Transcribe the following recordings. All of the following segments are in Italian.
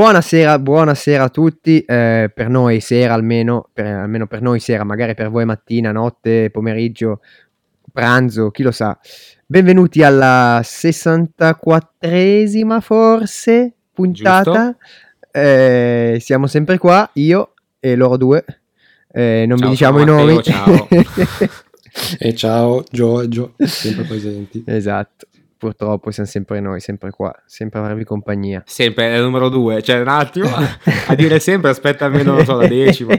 Buonasera, buonasera a tutti, eh, per noi sera almeno, per, almeno per noi sera, magari per voi mattina, notte, pomeriggio, pranzo, chi lo sa. Benvenuti alla 64esima forse puntata. Eh, siamo sempre qua, io e loro due. Eh, non Ciao, vi diciamo i nomi. Matteo, ciao. E ciao Giorgio, sempre presenti. esatto, purtroppo siamo sempre noi, sempre qua, sempre a farvi compagnia. Sempre è il numero due, cioè un attimo a dire sempre aspetta almeno non so, la decima.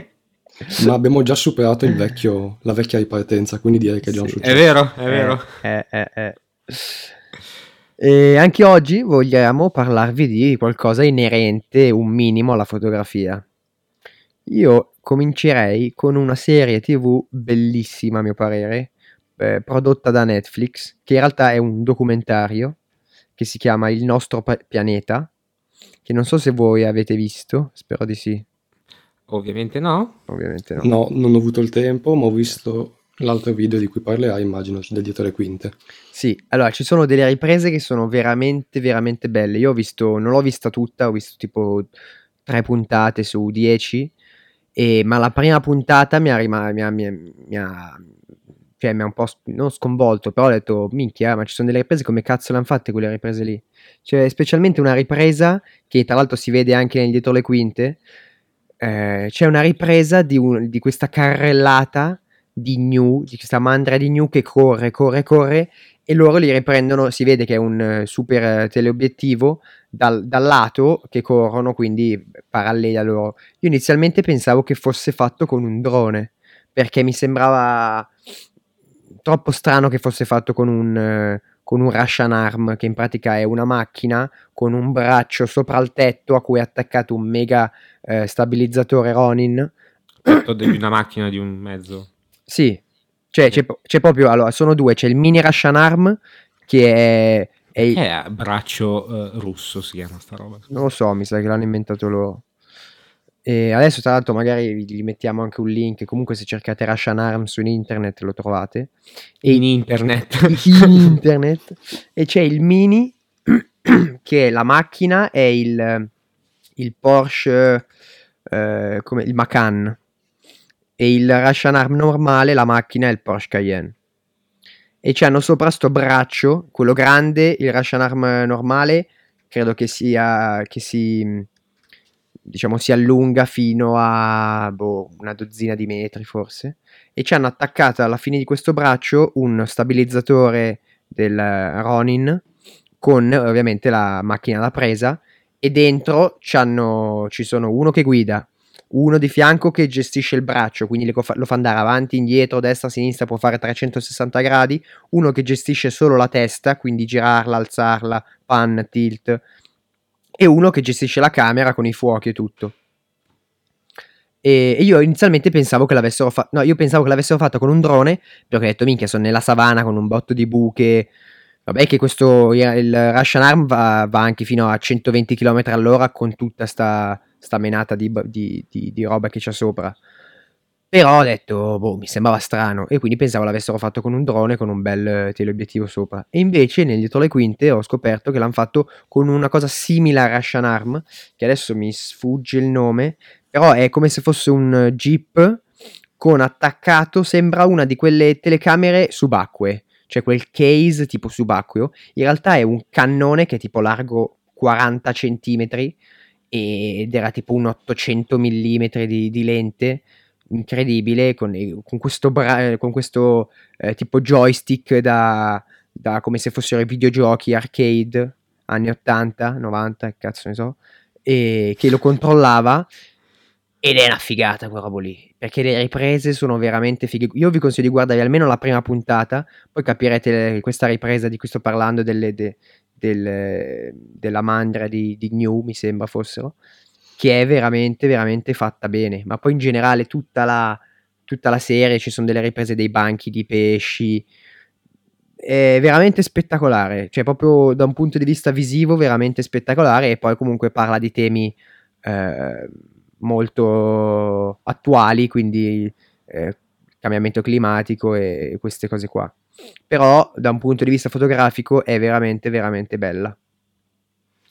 Ma abbiamo già superato il vecchio, la vecchia ripartenza, quindi direi che è già un Sì. È successo. vero, è vero. Eh, eh, eh. E anche oggi vogliamo parlarvi di qualcosa inerente un minimo alla fotografia. Io comincerei con una serie TV bellissima, a mio parere, eh, prodotta da Netflix, che in realtà è un documentario che si chiama Il nostro pa- pianeta, che non so se voi avete visto, spero di sì, Ovviamente no. ovviamente no. No, non ho avuto il tempo, ma ho visto l'altro video di cui parlerai, immagino, del dietro le quinte. Sì, allora ci sono delle riprese che sono veramente, veramente belle. Io ho visto, non l'ho vista tutta, ho visto tipo tre puntate su dieci, e- ma la prima puntata mi ha, rima- mi ha- mi ha- mi ha- cioè, mi ha un po' s- non sconvolto, però ho detto, minchia, ma ci sono delle riprese, come cazzo le hanno fatte quelle riprese lì? Cioè, specialmente una ripresa che tra l'altro si vede anche nel dietro le quinte, eh, c'è una ripresa di, un- di questa carrellata di gnu, di questa mandra di gnu che corre, corre, corre e loro li riprendono, si vede che è un eh, super eh, teleobiettivo dal, dal lato che corrono, quindi paralleli a loro. Io inizialmente pensavo che fosse fatto con un drone, perché mi sembrava troppo strano che fosse fatto con un, eh, con un Russian Arm, che in pratica è una macchina con un braccio sopra il tetto a cui è attaccato un mega eh, stabilizzatore Ronin. Tutto di una macchina di un mezzo. Sì, cioè c'è, c'è proprio, allora, sono due, c'è il mini Russian Arm che è, è il- è braccio eh, russo si chiama sta roba. non lo so, mi sa che l'hanno inventato loro. E adesso tra l'altro magari vi- gli mettiamo anche un link, comunque se cercate Russian Arm su internet lo trovate. E In internet. in internet e c'è il mini che è la macchina è il, il Porsche eh, come il Macan e il Russian Arm normale la macchina è il Porsche Cayenne e c'hanno sopra sto braccio quello grande il Russian Arm normale credo che sia che si diciamo si allunga fino a boh, una dozzina di metri forse. E ci hanno attaccato alla fine di questo braccio un stabilizzatore del Ronin con ovviamente la macchina da presa e dentro ci sono uno che guida, uno di fianco che gestisce il braccio, quindi lo fa andare avanti, indietro, destra, sinistra, può fare 360 gradi, uno che gestisce solo la testa, quindi girarla, alzarla, pan, tilt, e uno che gestisce la camera con i fuochi e tutto. E e io inizialmente pensavo che l'avessero fatto. No, io pensavo che l'avessero fatto con un drone. Perché ho detto, minchia, sono nella savana con un botto di buche. Vabbè, che questo il Russian Arm va, va anche fino a 120 km all'ora con tutta sta, sta menata di, di- di- di roba che c'è sopra. Però ho detto, boh, mi sembrava strano. E quindi pensavo l'avessero fatto con un drone con un bel eh, teleobiettivo sopra. E invece, nel dietro le quinte, ho scoperto che l'hanno fatto con una cosa simile a Russian Arm. Che adesso mi sfugge il nome. Però è come se fosse un Jeep con attaccato, sembra una di quelle telecamere subacquee, cioè quel case tipo subacqueo. In realtà è un cannone che è tipo largo 40 cm ed era tipo un 800 mm di, di lente, incredibile, con, con questo, bra- con questo eh, tipo joystick da, da come se fossero i videogiochi arcade anni 80, 90, che cazzo ne so, e che lo controllava ed è una figata quella roba lì, perché le riprese sono veramente fighe. Io vi consiglio di guardare almeno la prima puntata, poi capirete questa ripresa di cui sto parlando, delle- de- del- della mandra di, di Gnu, mi sembra fossero, che è veramente, veramente fatta bene. Ma poi in generale tutta la, tutta la serie, ci sono delle riprese dei banchi di pesci, è veramente spettacolare, cioè proprio da un punto di vista visivo veramente spettacolare e poi comunque parla di temi eh, molto attuali, quindi eh, cambiamento climatico e queste cose qua. Però da un punto di vista fotografico è veramente veramente bella.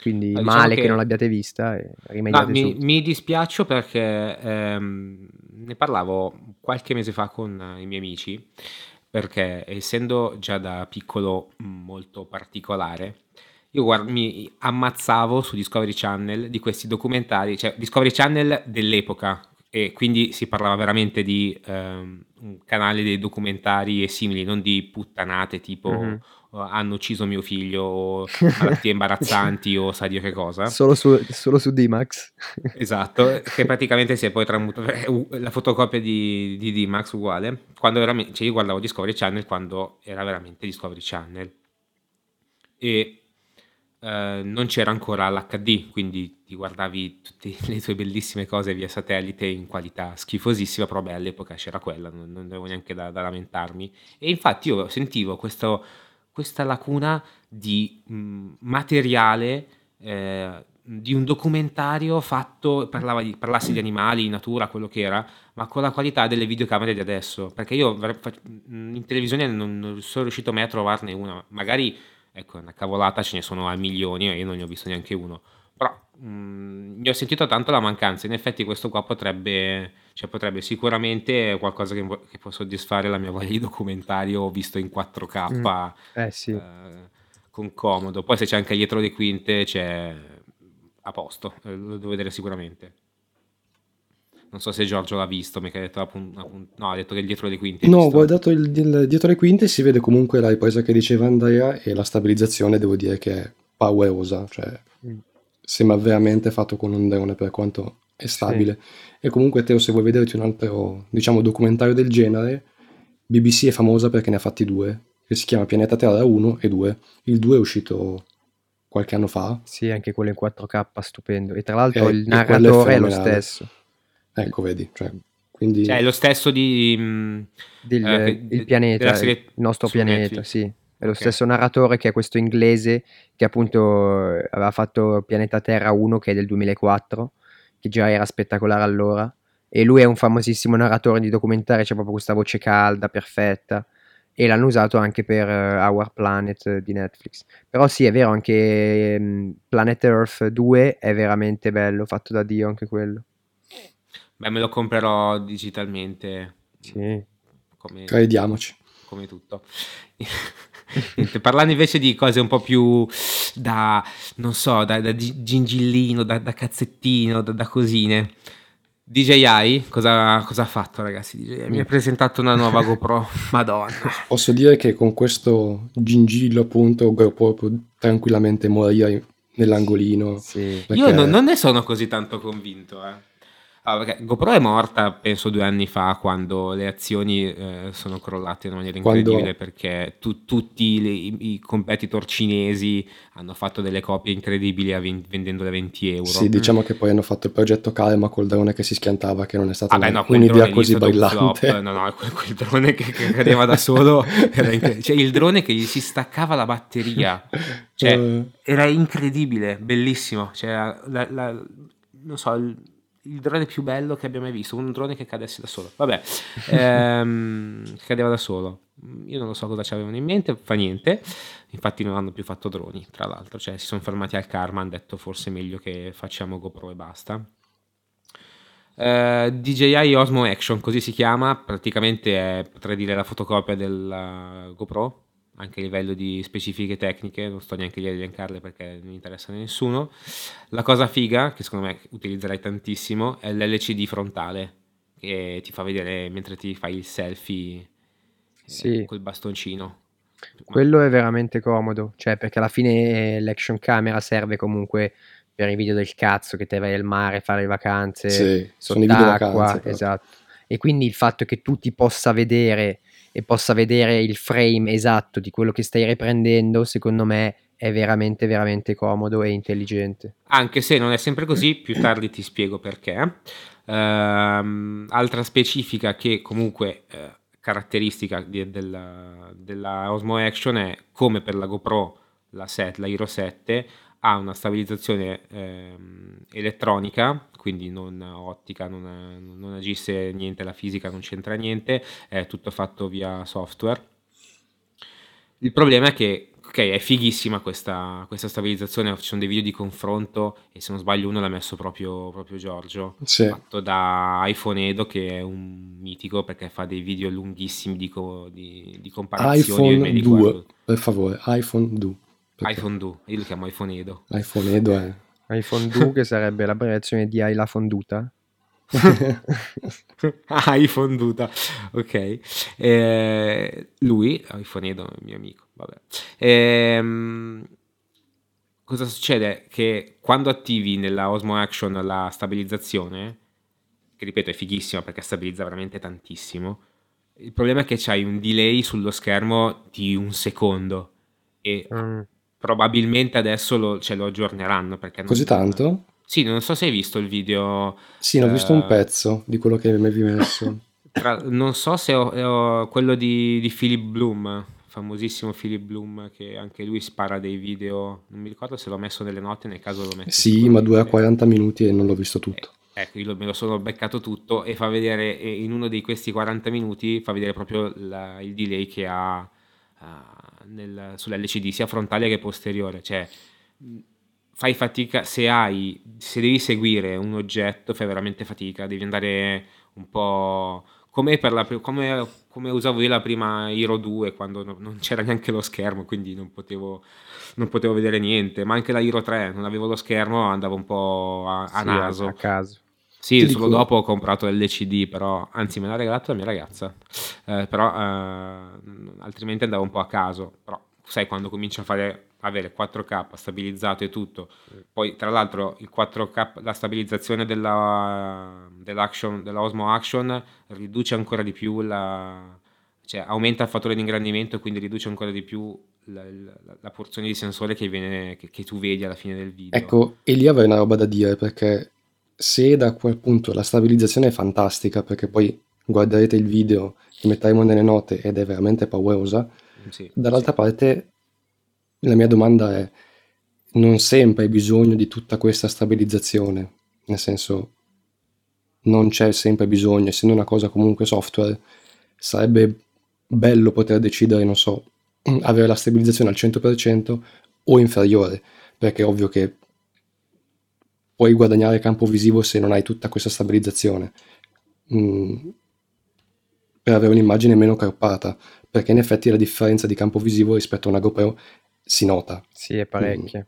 Quindi Ah, diciamo male che... che- non l'abbiate vista e No, rimediate mi, subito. mi dispiaccio perché ehm, ne parlavo qualche mese fa con i miei amici, perché essendo già da piccolo molto particolare, io guard- mi ammazzavo su Discovery Channel di questi documentari, cioè Discovery Channel dell'epoca, e quindi si parlava veramente di ehm, un canale dei documentari e simili, non di puttanate tipo Mhm. Hanno ucciso mio figlio o malattie imbarazzanti o sa Dio che cosa. Solo su, solo su D-Max. Esatto, che praticamente si è poi tramutato u- la fotocopia di, di D-Max uguale. Quando veramente, cioè io guardavo Discovery Channel quando era veramente Discovery Channel e eh, non c'era ancora l'HD, quindi ti guardavi tutte le tue bellissime cose via satellite in qualità schifosissima, però beh, all'epoca c'era quella, non, non avevo neanche da, da lamentarmi. E infatti io sentivo questo- questa lacuna di mh, materiale eh, di un documentario fatto, parlava di, parlassi di animali, natura, quello che era, ma con la qualità delle videocamere di adesso. Perché io fa- in televisione non, non sono riuscito mai a trovarne una. Magari, ecco, una cavolata, ce ne sono a milioni e io non ne ho visto neanche uno. Mh, ne ho sentito tanto la mancanza. In effetti questo qua potrebbe, cioè potrebbe sicuramente qualcosa che, che può soddisfare la mia voglia di documentario visto in 4K Mm. Eh sì. eh, con comodo. Poi se c'è anche dietro le quinte, c'è a posto, eh, lo devo vedere sicuramente. Non so se Giorgio l'ha visto, mi ha detto appun- appun- no, ha detto che dietro le quinte. No, ho guardato il, il- dietro le quinte si vede comunque la ripresa che diceva Andrea e la stabilizzazione devo dire che è paurosa, cioè Mm. Sembra veramente fatto con un drone per quanto è stabile. E comunque Teo, se vuoi vederti un altro, diciamo, documentario del genere, BBC è famosa perché ne ha fatti due, che si chiama Pianeta Terra 1 e 2. Il 2 è uscito qualche anno fa, Sì, anche quello in 4K, stupendo. E tra l'altro Eh, il e è narratore è lo fenomenale. stesso. ecco vedi, cioè, quindi Cioè, è lo stesso di... mh, Del, eh, il pianeta, serie il nostro pianeta, Netflix. sì. È lo Ok. stesso narratore che è questo inglese che appunto aveva fatto Pianeta Terra 1 che è del 2004, che già era spettacolare allora. E lui è un famosissimo narratore di documentari, c'è proprio questa voce calda, perfetta. E l'hanno usato anche per eh, Our Planet di Netflix. Però sì, è vero, anche mm, Planet Earth 2 è veramente bello, fatto da Dio anche quello. Beh, me lo comprerò digitalmente. Sì. Come, crediamoci. come tutto. Parlando invece di cose un po' più da, non so, da, da gi- gingillino, da, da cazzettino, da, da cosine. DJI, cosa, cosa ha fatto ragazzi? DJI mi ha presentato una nuova GoPro, madonna. Posso dire che con questo gingillo appunto può può tranquillamente morire nell'angolino. Sì. Io non, non ne sono così tanto convinto, eh. Ah, perché GoPro è morta, penso, due anni fa, quando le azioni eh, sono crollate in maniera Quando- incredibile, perché tu- tutti le- i, i competitor cinesi hanno fatto delle copie incredibili a ven- vendendole a 20 euro. Sì, diciamo che poi hanno fatto il progetto Karma col drone che si schiantava, che non è stata Ah, beh, no, un'idea così brillante. No, no, quel, quel drone che, che cadeva da solo era incredibile. Cioè, il drone che gli si staccava la batteria. Cioè, Eh, era incredibile, bellissimo. Cioè, la- la- non so, il, il drone più bello che abbia mai visto. Un drone che cadesse da solo. Vabbè, ehm, che cadeva da solo. Io non lo so cosa ci avevano in mente, fa niente. Infatti non hanno più fatto droni, tra l'altro. Cioè, si sono fermati al karma, hanno detto forse è meglio che facciamo GoPro e basta. Eh, DJI Osmo Action, così si chiama, praticamente è, potrei dire, la fotocopia della GoPro, anche a livello di specifiche tecniche, non sto neanche lì a elencarle perché non interessa a nessuno. La cosa figa, che secondo me utilizzerai tantissimo, è l'LCD frontale, che ti fa vedere mentre ti fai il selfie eh, Sì. col bastoncino. Quello è veramente comodo, cioè perché alla fine eh, l'action camera serve comunque per i video del cazzo che te vai al mare a fare le vacanze sì, sono i video sott'acqua, vacanze. esatto. E quindi il fatto che tu ti possa vedere e possa vedere il frame esatto di quello che stai riprendendo, secondo me è veramente veramente comodo e intelligente. Anche se non è sempre così, più tardi ti spiego perché. Ehm, altra specifica che comunque eh, caratteristica di- della, della Osmo Action è come per la GoPro, la, 7, la Hero 7 ha una stabilizzazione ehm, elettronica, quindi non ottica, non, non agisce niente, la fisica non c'entra niente, è tutto fatto via software. Il problema è che ok, è fighissima questa, questa stabilizzazione, ci sono dei video di confronto e se non sbaglio uno l'ha messo proprio, proprio Giorgio, Sì. fatto da iPhone Edo che è un mitico perché fa dei video lunghissimi di, co- di- di comparazioni. iPhone li 2, guardo. per favore, iPhone 2. Perché iPhone 2, io lo chiamo iPhone Edo. iPhone Edo è... iPhone 2 che sarebbe l'abbreviazione di Hai la fonduta. Ah, iPhone Duta, ok. Eh, lui, iPhone Edo, è mio amico, vabbè. Ehm, cosa succede? Che quando attivi nella Osmo Action la stabilizzazione, che ripeto è fighissima perché stabilizza veramente tantissimo, il problema è che c'hai un delay sullo schermo di un secondo e Mm. Probabilmente adesso lo, ce lo aggiorneranno perché Così tanto? Sì, non so se hai visto il video Sì, ne ho visto un Eh, pezzo di quello che mi avevi messo. Tra- non so se ho, ho quello di, di Philip Bloom, famosissimo Philip Bloom, che anche lui spara dei video. Non mi ricordo se l'ho messo nelle note, nel caso lo metto. Sì, ma dura sicuramente. 40 minuti e non l'ho visto tutto. Eh, Ecco, io me lo sono beccato tutto e fa vedere, e in uno di questi 40 minuti, fa vedere proprio la- il delay che ha ah, nel- sull'LCD, sia frontale che posteriore. Cioè, fai fatica, se hai, se devi seguire un oggetto, fai veramente fatica, devi andare un po' come, per la, come, come usavo io la prima Hero 2 quando no- non c'era neanche lo schermo, quindi non potevo, non potevo vedere niente, ma anche la Hero 3 non avevo lo schermo, andavo un po' a, a Sì, naso. a caso. Sì, solo dopo ho comprato l'LCD, però anzi me l'ha regalato la mia ragazza, Eh, però eh, altrimenti andavo un po' a caso, però sai quando cominci a fare avere 4K stabilizzato e tutto, poi tra l'altro il 4K, la stabilizzazione della, dell'action, della Osmo Action riduce ancora di più la, cioè aumenta il fattore di ingrandimento e quindi riduce ancora di più la, la- la porzione di sensore che, viene, che, che tu vedi alla fine del video. Ecco, e lì avrei una roba da dire perché se da quel punto la stabilizzazione è fantastica, perché poi guarderete il video che metteremo nelle note ed è veramente paurosa, Sì, dall'altra parte la mia domanda è non sempre hai bisogno di tutta questa stabilizzazione, nel senso non c'è sempre bisogno, essendo una cosa comunque software, sarebbe bello poter decidere, non so, avere la stabilizzazione al 100% o inferiore, perché è ovvio che puoi guadagnare campo visivo se non hai tutta questa stabilizzazione, Mm, per avere un'immagine meno croppata, perché in effetti la differenza di campo visivo rispetto a una GoPro si nota. Sì, è parecchie.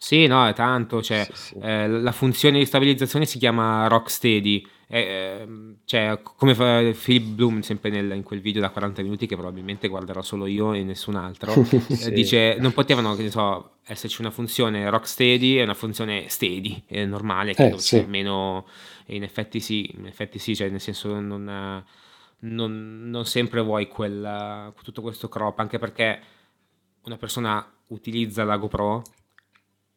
Sì, no, è tanto, cioè, Sì, sì. eh, la funzione di stabilizzazione si chiama Rocksteady, eh, cioè, come fa Philip Bloom sempre nel- in quel video da 40 minuti che probabilmente guarderò solo io e nessun altro, eh, Sì. dice non potevano, che ne so, esserci una funzione Rocksteady e una funzione Steady, è normale, che Eh, sì. meno, e in effetti sì, in effetti sì, cioè, nel senso non, non- non sempre vuoi quel, tutto questo crop, anche perché una persona utilizza la GoPro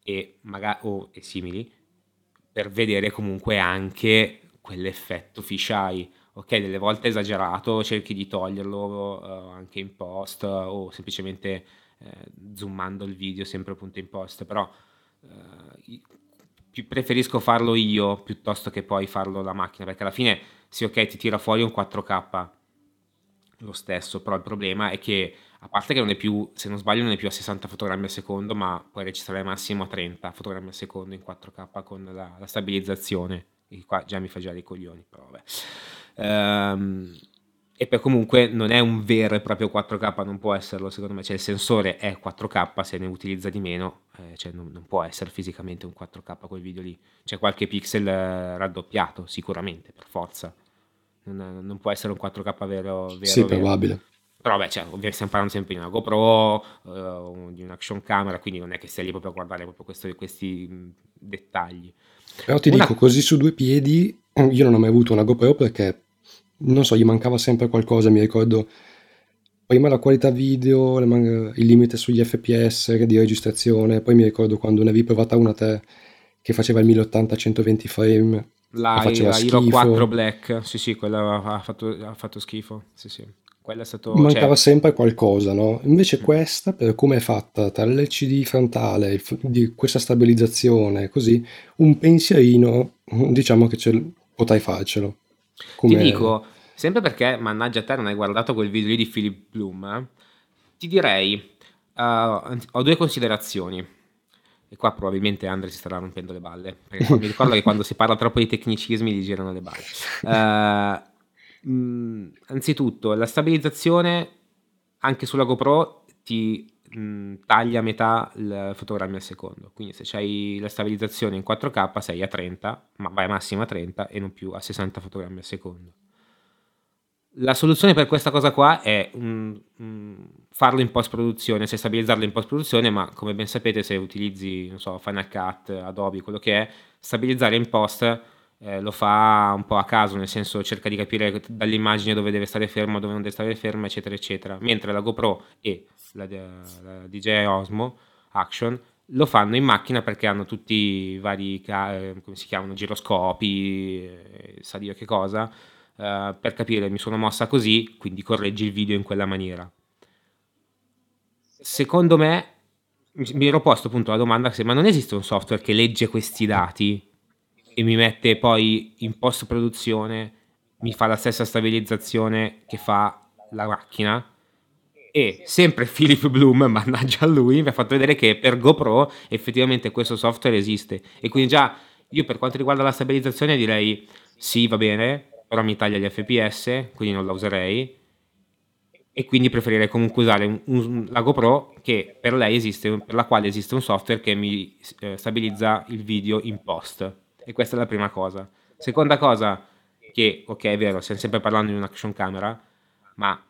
e, maga- o e simili per vedere comunque anche quell'effetto fisheye. Ok, delle volte esagerato, cerchi di toglierlo eh, anche in post eh, o semplicemente eh, zoomando il video sempre appunto in post, però eh, preferisco farlo io piuttosto che poi farlo la macchina, perché alla fine sì, ok, ti tira fuori un 4K lo stesso, però il problema è che a parte che non è più, se non sbaglio, non è più a 60 fotogrammi al secondo, ma puoi registrare massimo a 30 fotogrammi al secondo in 4K con la, la stabilizzazione. E qua già mi fa già dei coglioni, però vabbè. Ehm, e poi comunque non è un vero e proprio 4K, non può esserlo secondo me, cioè il sensore è 4K, se ne utilizza di meno, eh, cioè non, non può essere fisicamente un 4K quel video lì, c'è qualche pixel eh, raddoppiato sicuramente, per forza, non, non può essere un 4K vero, vero, Sì, vero. probabile. Però vabbè, cioè, ovviamente stiamo parlando sempre di una GoPro, eh, di un'action camera, quindi non è che stai lì proprio a guardare proprio questo- questi mh, dettagli. Però ti Una- dico, così su due piedi, io non ho mai avuto una GoPro perché, non so, gli mancava sempre qualcosa, mi ricordo prima la qualità video, man- il limite sugli FPS di registrazione, poi mi ricordo quando ne avevi provata una te che faceva il 1080 a 120 frame, La, faceva la Hero schifo. 4 Black, sì sì, quella ha fatto, ha fatto schifo, sì sì. Quella è stato... mancava cioè, sempre qualcosa, no? Invece Mm. questa, per come è fatta, tra l'LCD frontale, di questa stabilizzazione, così, un pensierino, diciamo che ce potrai farcelo. Ti Come- dico, sempre perché, mannaggia a te, non hai guardato quel video lì di Philip Bloom, eh, ti direi, Uh, ho due considerazioni. E qua probabilmente Andre si starà rompendo le balle. Perché mi ricordo che quando si parla troppo di tecnicismi gli girano le balle. Uh, mh, anzitutto, la stabilizzazione anche sulla GoPro ti mh, taglia a metà il fotogrammi al secondo. Quindi se hai la stabilizzazione in 4K sei a 30, ma vai massimo a 30 e non più a 60 fotogrammi al secondo. La soluzione per questa cosa qua è um, um, farlo in post produzione, se stabilizzarlo in post produzione, ma come ben sapete se utilizzi, non so, Final Cut, Adobe, quello che è, stabilizzare in post eh, lo fa un po' a caso, nel senso cerca di capire dall'immagine dove deve stare fermo, dove non deve stare fermo, eccetera, eccetera. Mentre la GoPro e la, la DJI Osmo Action lo fanno in macchina perché hanno tutti i vari, eh, come si chiamano, giroscopi, eh, sa dire che cosa, eh, per capire mi sono mossa così, quindi correggi il video in quella maniera. Secondo me, mi ero posto appunto la domanda se ma non esiste un software che legge questi dati e mi mette poi in post produzione, mi fa la stessa stabilizzazione che fa la macchina. E sempre Philip Bloom, mannaggia a lui, mi ha fatto vedere che per GoPro effettivamente questo software esiste. E quindi già io per quanto riguarda la stabilizzazione direi sì va bene, però mi taglia gli FPS, quindi non la userei. E quindi preferirei comunque usare un, un, la GoPro che per lei esiste, per la quale esiste un software che mi eh, stabilizza il video in post e questa è la prima cosa. Seconda cosa che, ok è vero, stiamo sempre parlando di un'action camera, ma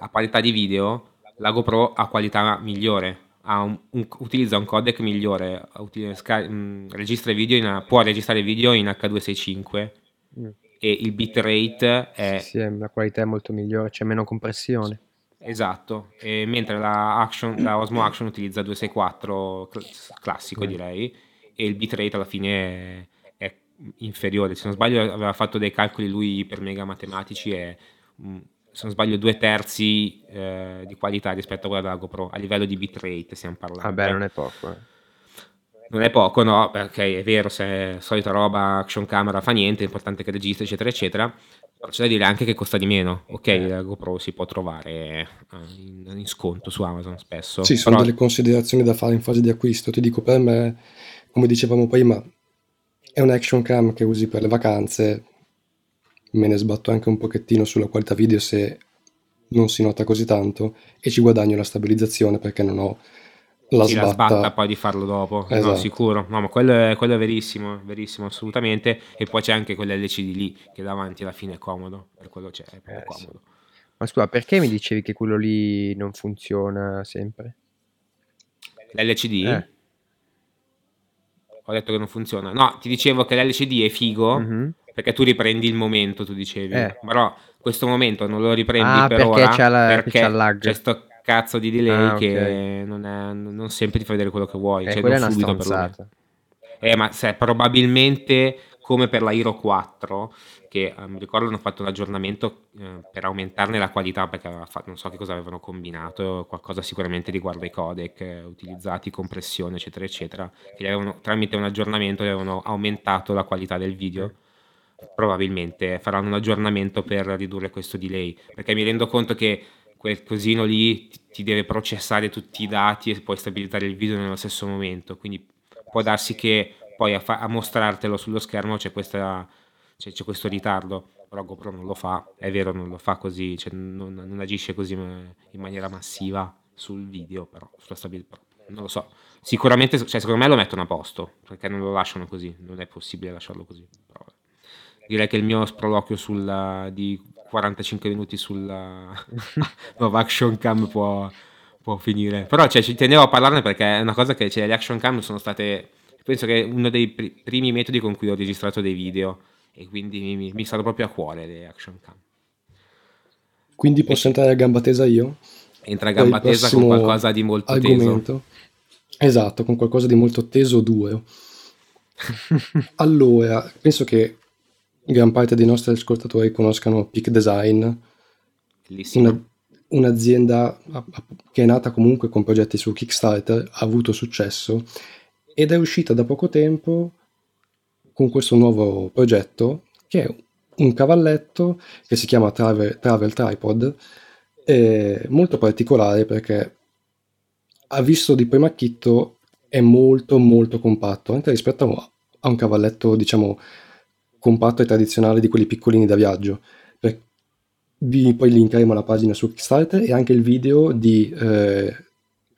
a parità di video la GoPro ha qualità migliore, un, un, utilizza un codec migliore, utilizza, mh, mm, registra video in, può registrare video in H265 mm. e il bitrate è... Sì, sì, la qualità è molto migliore, c'è meno compressione. Esatto, e mentre la, Action, la Osmo Action utilizza 264 classico mm. direi e il bitrate alla fine è, è, inferiore, se non sbaglio aveva fatto dei calcoli lui per mega matematici e se non sbaglio due terzi eh, di qualità rispetto a quella della GoPro, a livello di bitrate stiamo parlando. Vabbè, non è poco. Eh. Non è poco, no, perché è vero, se è solita roba, action camera fa niente, è importante che registri, eccetera, eccetera. Però c'è da dire anche che costa di meno. Ok, eh. la GoPro si può trovare eh, in, in sconto su Amazon spesso. Sì, sono però... delle considerazioni da fare in fase di acquisto. Ti dico, per me, come dicevamo prima, è un action cam che usi per le vacanze, me ne sbatto anche un pochettino sulla qualità video se non si nota così tanto e ci guadagno la stabilizzazione perché non ho la sì, sbatta. la sbatta poi di farlo dopo, esatto. no, sicuro. No, ma quello è, quello è verissimo, verissimo assolutamente. E poi c'è anche quell'LCD lì che davanti alla fine è comodo, per quello c'è, è proprio eh, comodo. Sì. Ma scusa, perché mi dicevi che quello lì non funziona sempre? L'LCD? Eh. Ho detto che non funziona. No, ti dicevo che l'LCD è figo mm-hmm perché tu riprendi il momento, tu dicevi, eh. però questo momento non lo riprendi ah, per ora c'è la, perché c'è, lag. c'è sto cazzo di delay ah, che okay. non, è, non, sempre ti fa vedere quello che vuoi, eh, cioè non è subito per Eh, ma se, probabilmente come per la Hero 4 che eh, mi ricordo hanno fatto un aggiornamento eh, per aumentarne la qualità perché fatto, non so che cosa avevano combinato, qualcosa sicuramente riguardo ai codec eh, utilizzati, compressione eccetera eccetera, che avevano, tramite un aggiornamento avevano aumentato la qualità del video. Probabilmente faranno un aggiornamento per ridurre questo delay, perché mi rendo conto che quel cosino lì ti deve processare tutti i dati e poi stabilizzare il video nello stesso momento, quindi può darsi che poi a, fa- a mostrartelo sullo schermo c'è, questa, c'è, c'è, questo ritardo, però GoPro non lo fa, è vero non lo fa così, cioè non, non, agisce così in maniera massiva sul video, però sulla stabilità, non lo so, sicuramente, cioè secondo me lo mettono a posto, perché non lo lasciano così, non è possibile lasciarlo così, però direi che il mio sproloquio sulla, di 45 minuti sulla nuova action cam può, può finire. Però cioè, ci tenevo a parlarne perché è una cosa che cioè, le action cam sono state, penso che uno dei pr- primi metodi con cui ho registrato dei video e quindi mi, mi, stanno proprio a cuore le action cam. Quindi posso e entrare a gamba tesa io? Entra a gamba tesa con qualcosa di molto argomento. teso. Esatto, con qualcosa di molto teso due. allora, penso che gran parte dei nostri ascoltatori conoscano Peak Design, una, un'azienda che è nata comunque con progetti su Kickstarter, ha avuto successo ed è uscita da poco tempo con questo nuovo progetto che è un cavalletto che si chiama Travel, Travel Tripod, molto particolare perché ha visto di primo acchitto è molto molto compatto, anche rispetto a, un cavalletto, diciamo, compatto e tradizionale di quelli piccolini da viaggio. Per, vi, poi linkeremo la pagina su Kickstarter e anche il video di, eh,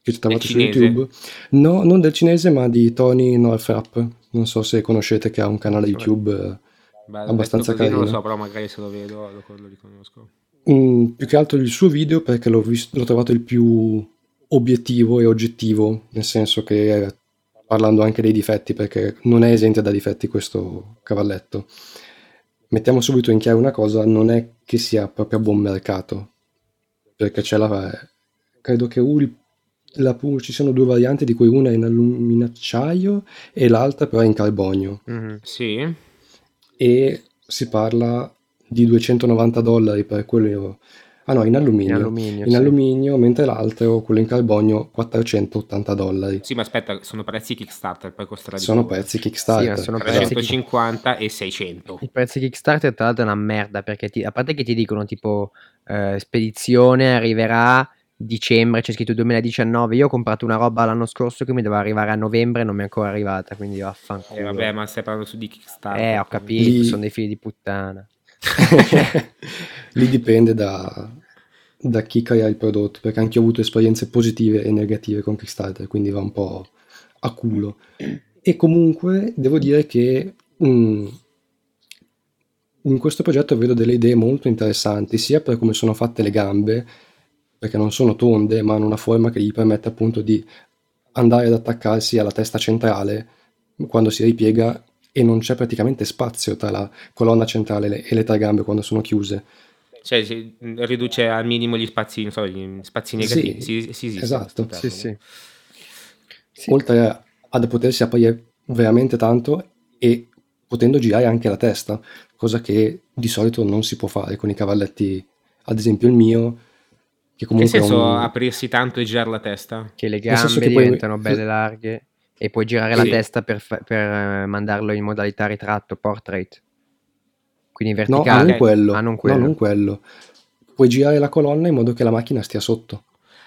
che trovate su YouTube. No, non del cinese, ma di Tony Northrop. Non so se conoscete che ha un canale YouTube eh, Beh, abbastanza carino. Non lo so, però magari se lo vedo lo, lo riconosco. Mm, più che altro il suo video perché l'ho, visto, l'ho trovato il più obiettivo e oggettivo, nel senso che parlando anche dei difetti, perché non è esente da difetti questo cavalletto. Mettiamo subito in chiaro una cosa, non è che sia proprio a buon mercato, perché c'è la... credo che la, ci siano due varianti, di cui una è in alluminacciaio e l'altra però è in carbonio. Mm-hmm. Sì. E si parla di 290 dollari per quello Ah no, in alluminio. In alluminio, in sì. alluminio mentre l'altro, quello in carbonio, 480 dollari. Sì, ma aspetta, sono prezzi Kickstarter, poi costerà di Sono più. prezzi Kickstarter. Sì, sono 350 prezzi... e 600. I prezzi Kickstarter tra l'altro è una merda, perché ti, a parte che ti dicono tipo eh, spedizione arriverà dicembre, c'è scritto 2019. Io ho comprato una roba l'anno scorso che mi doveva arrivare a novembre e non mi è ancora arrivata, quindi vaffanculo. Eh vabbè, ma stai parlando su di Kickstarter. Eh, ho capito, Lì... sono dei figli di puttana. Lì dipende da, da chi crea il prodotto, perché anche io ho avuto esperienze positive e negative con Kickstarter, quindi va un po' a culo. E comunque devo dire che mm, in questo progetto vedo delle idee molto interessanti, sia per come sono fatte le gambe, perché non sono tonde, ma hanno una forma che gli permette appunto di andare ad attaccarsi alla testa centrale quando si ripiega e non c'è praticamente spazio tra la colonna centrale e le tre gambe quando sono chiuse cioè si riduce al minimo gli spazi, so, gli spazi negativi. Sì, sì, sì, esatto. Sì, sì. sì. Oltre ad potersi aprire veramente tanto e potendo girare anche la testa, cosa che di solito non si può fare con i cavalletti, ad esempio il mio, che comunque... Che senso un... aprirsi tanto e girare la testa? Che le gambe che diventano poi... belle larghe e puoi girare sì. la testa per, per eh, mandarlo in modalità ritratto, portrait. Quindi verticale. No, non quello. Ah, non quello. No, non quello. Puoi girare la colonna in modo che la macchina stia sotto.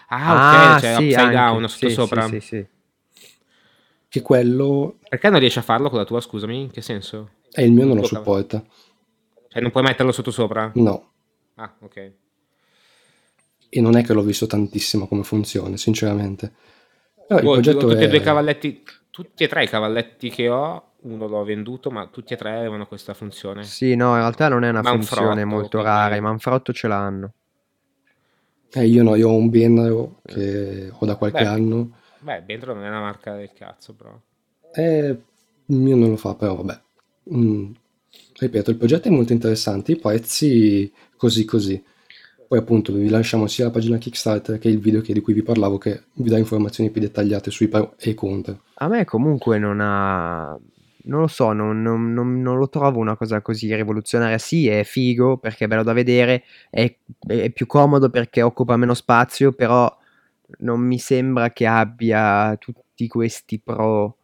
Ah, ok, ah, cioè sì, upside anche. down, sotto sì, sopra. Sì, sì, sì. Che quello... Perché non riesci a farlo con la tua, scusami? In che senso? Eh, il mio non lo supporta. Cioè non puoi metterlo sotto sopra? No. Ah, ok. E non è che l'ho visto tantissimo come funzione, sinceramente. Però oh, il progetto tutti è... e due cavalletti, tutti e tre i cavalletti che ho uno l'ho venduto, ma tutti e tre avevano questa funzione. Sì, no, in realtà non è una Manfrotto, funzione molto rara, i Manfrotto ce l'hanno. Eh, io no, io ho un Benro che ho da qualche beh, anno. Beh, Benro non è una marca del cazzo, però. Eh, il mio non lo fa, però vabbè. Mm, ripeto, il progetto è molto interessante, i prezzi così così. Poi appunto vi lasciamo sia la pagina Kickstarter che il video che, di cui vi parlavo che vi dà informazioni più dettagliate sui pro e i contro. A me comunque non ha non lo so, non, non, non, non, lo trovo una cosa così rivoluzionaria. Sì, è figo perché è bello da vedere, è, è, più comodo perché occupa meno spazio, però non mi sembra che abbia tutti questi pro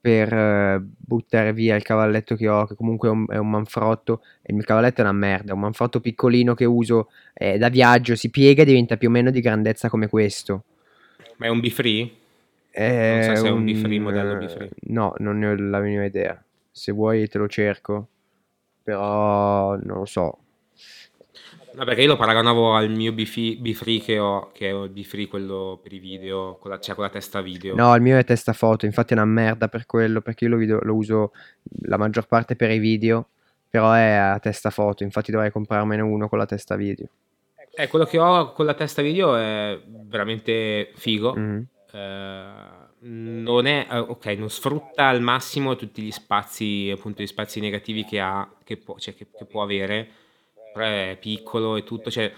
per uh, buttare via il cavalletto che ho, che comunque è un, è un, manfrotto, e il mio cavalletto è una merda, è un manfrotto piccolino che uso eh, da viaggio, si piega e diventa più o meno di grandezza come questo. Ma è un B-free? Non so se è un B-free, modello B-free. No, non ne ho la minima idea. Se vuoi te lo cerco, però non lo so. No, perché io lo paragonavo al mio B-free che ho, che è il B-free quello per i video, con la, cioè con la testa video. No, il mio è testa foto, infatti è una merda per quello, perché io lo, video, lo uso la maggior parte per i video, però è a testa foto, infatti dovrei comprarmene uno con la testa video. Eh, quello che ho con la testa video è veramente figo. Mm-hmm eh, non è eh, ok, non sfrutta al massimo tutti gli spazi, appunto, gli spazi negativi che ha, che può, cioè, che, che può avere, però è piccolo e tutto, cioè,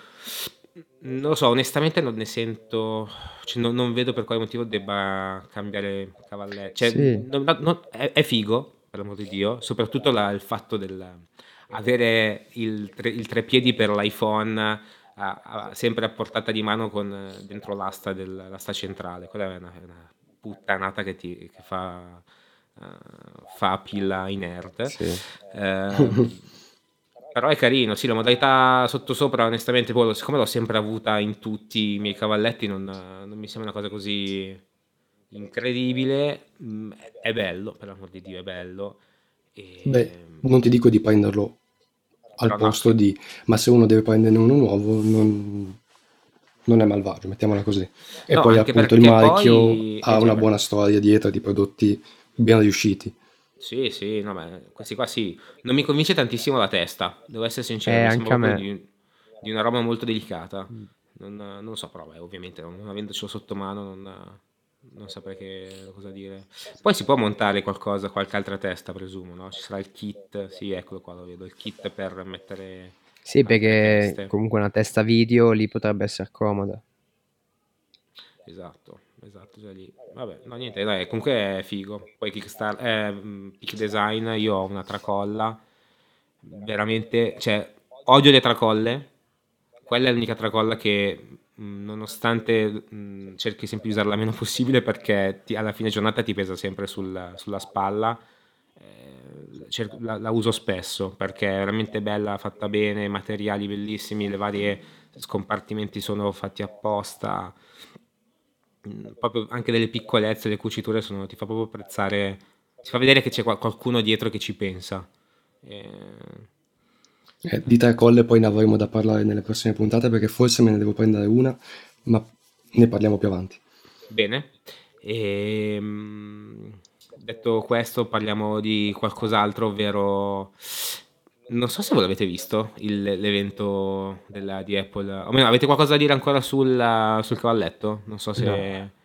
non lo so, onestamente non ne sento, cioè, non, non, vedo per quale motivo debba cambiare cavalletto. Cioè, sì. non, non, è, è, figo, per l'amor di Dio, soprattutto la, il fatto del avere il, tre, il trepiedi per l'iPhone a, a, sempre a portata di mano con dentro l'asta, del, l'asta centrale. Quella è una, una puttanata che, ti, che fa, uh, fa pilla in nerd. Sì. Uh, Però è carino, sì, la modalità sottosopra, onestamente, boh, siccome l'ho sempre avuta in tutti i miei cavalletti, non, non mi sembra una cosa così incredibile. Mm, è bello, per l'amor di Dio, è bello. E... Beh, non ti dico di prenderlo al Però posto no. di... Ma se uno deve prenderne uno nuovo, non, non è malvagio, mettiamola così. E no, poi appunto il marchio poi... ha una buona storia dietro di prodotti ben riusciti. Sì, sì, no, beh, questi qua sì. Non mi convince tantissimo la testa, devo essere sincero. Eh, anche a me. Di, di, una roba molto delicata. Mm. Non, non, lo so, però beh, ovviamente non avendocelo sotto mano non, non saprei che, cosa dire. Poi si può montare qualcosa, qualche altra testa, presumo, no? Ci sarà il kit, sì, eccolo qua, lo vedo, il kit per mettere... Sì, perché comunque una testa video lì potrebbe essere comoda. Esatto. Esatto, già lì. Vabbè, no niente, dai, comunque è figo. Poi Kickstarter, eh, Peak Design, io ho una tracolla, veramente, cioè, odio le tracolle, quella è l'unica tracolla che nonostante cerchi sempre di usarla meno possibile perché ti, alla fine giornata ti pesa sempre sul, sulla spalla, eh, la, la, uso spesso perché è veramente bella, fatta bene, materiali bellissimi, le varie scompartimenti sono fatti apposta proprio anche delle piccolezze, le cuciture sono, ti fa proprio apprezzare, ti fa vedere che c'è qualcuno dietro che ci pensa. E... Eh, di tre colle poi ne avremo da parlare nelle prossime puntate perché forse me ne devo prendere una, ma ne parliamo più avanti. Bene, e, ehm, detto questo parliamo di qualcos'altro, ovvero non so se voi l'avete visto il, l'evento della, di Apple. O meno, avete qualcosa da dire ancora sul, sul cavalletto? Non so se.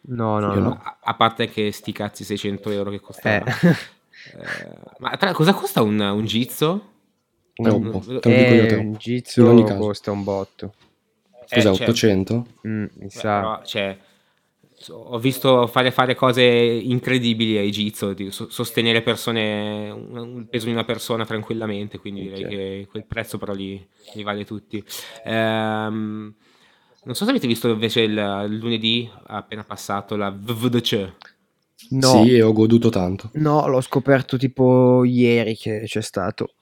No, no, no. no. A, a, parte che sti cazzi 600 euro che costava. Eh. eh, ma tra, cosa costa un, un Gizzo? È un po'. Eh, un Gizzo costa un botto. Cos'è, eh, 800? Cioè, mm, mi sa. Però, cioè, ho visto fare, fare cose incredibili ai Jitsu, sostenere persone, il peso di una persona tranquillamente, quindi direi che quel prezzo però li, li vale tutti. Ehm, non so se avete visto invece il, il lunedì appena passato la VVDC. No. Sì, ho goduto tanto. No, l'ho scoperto tipo ieri che c'è stato.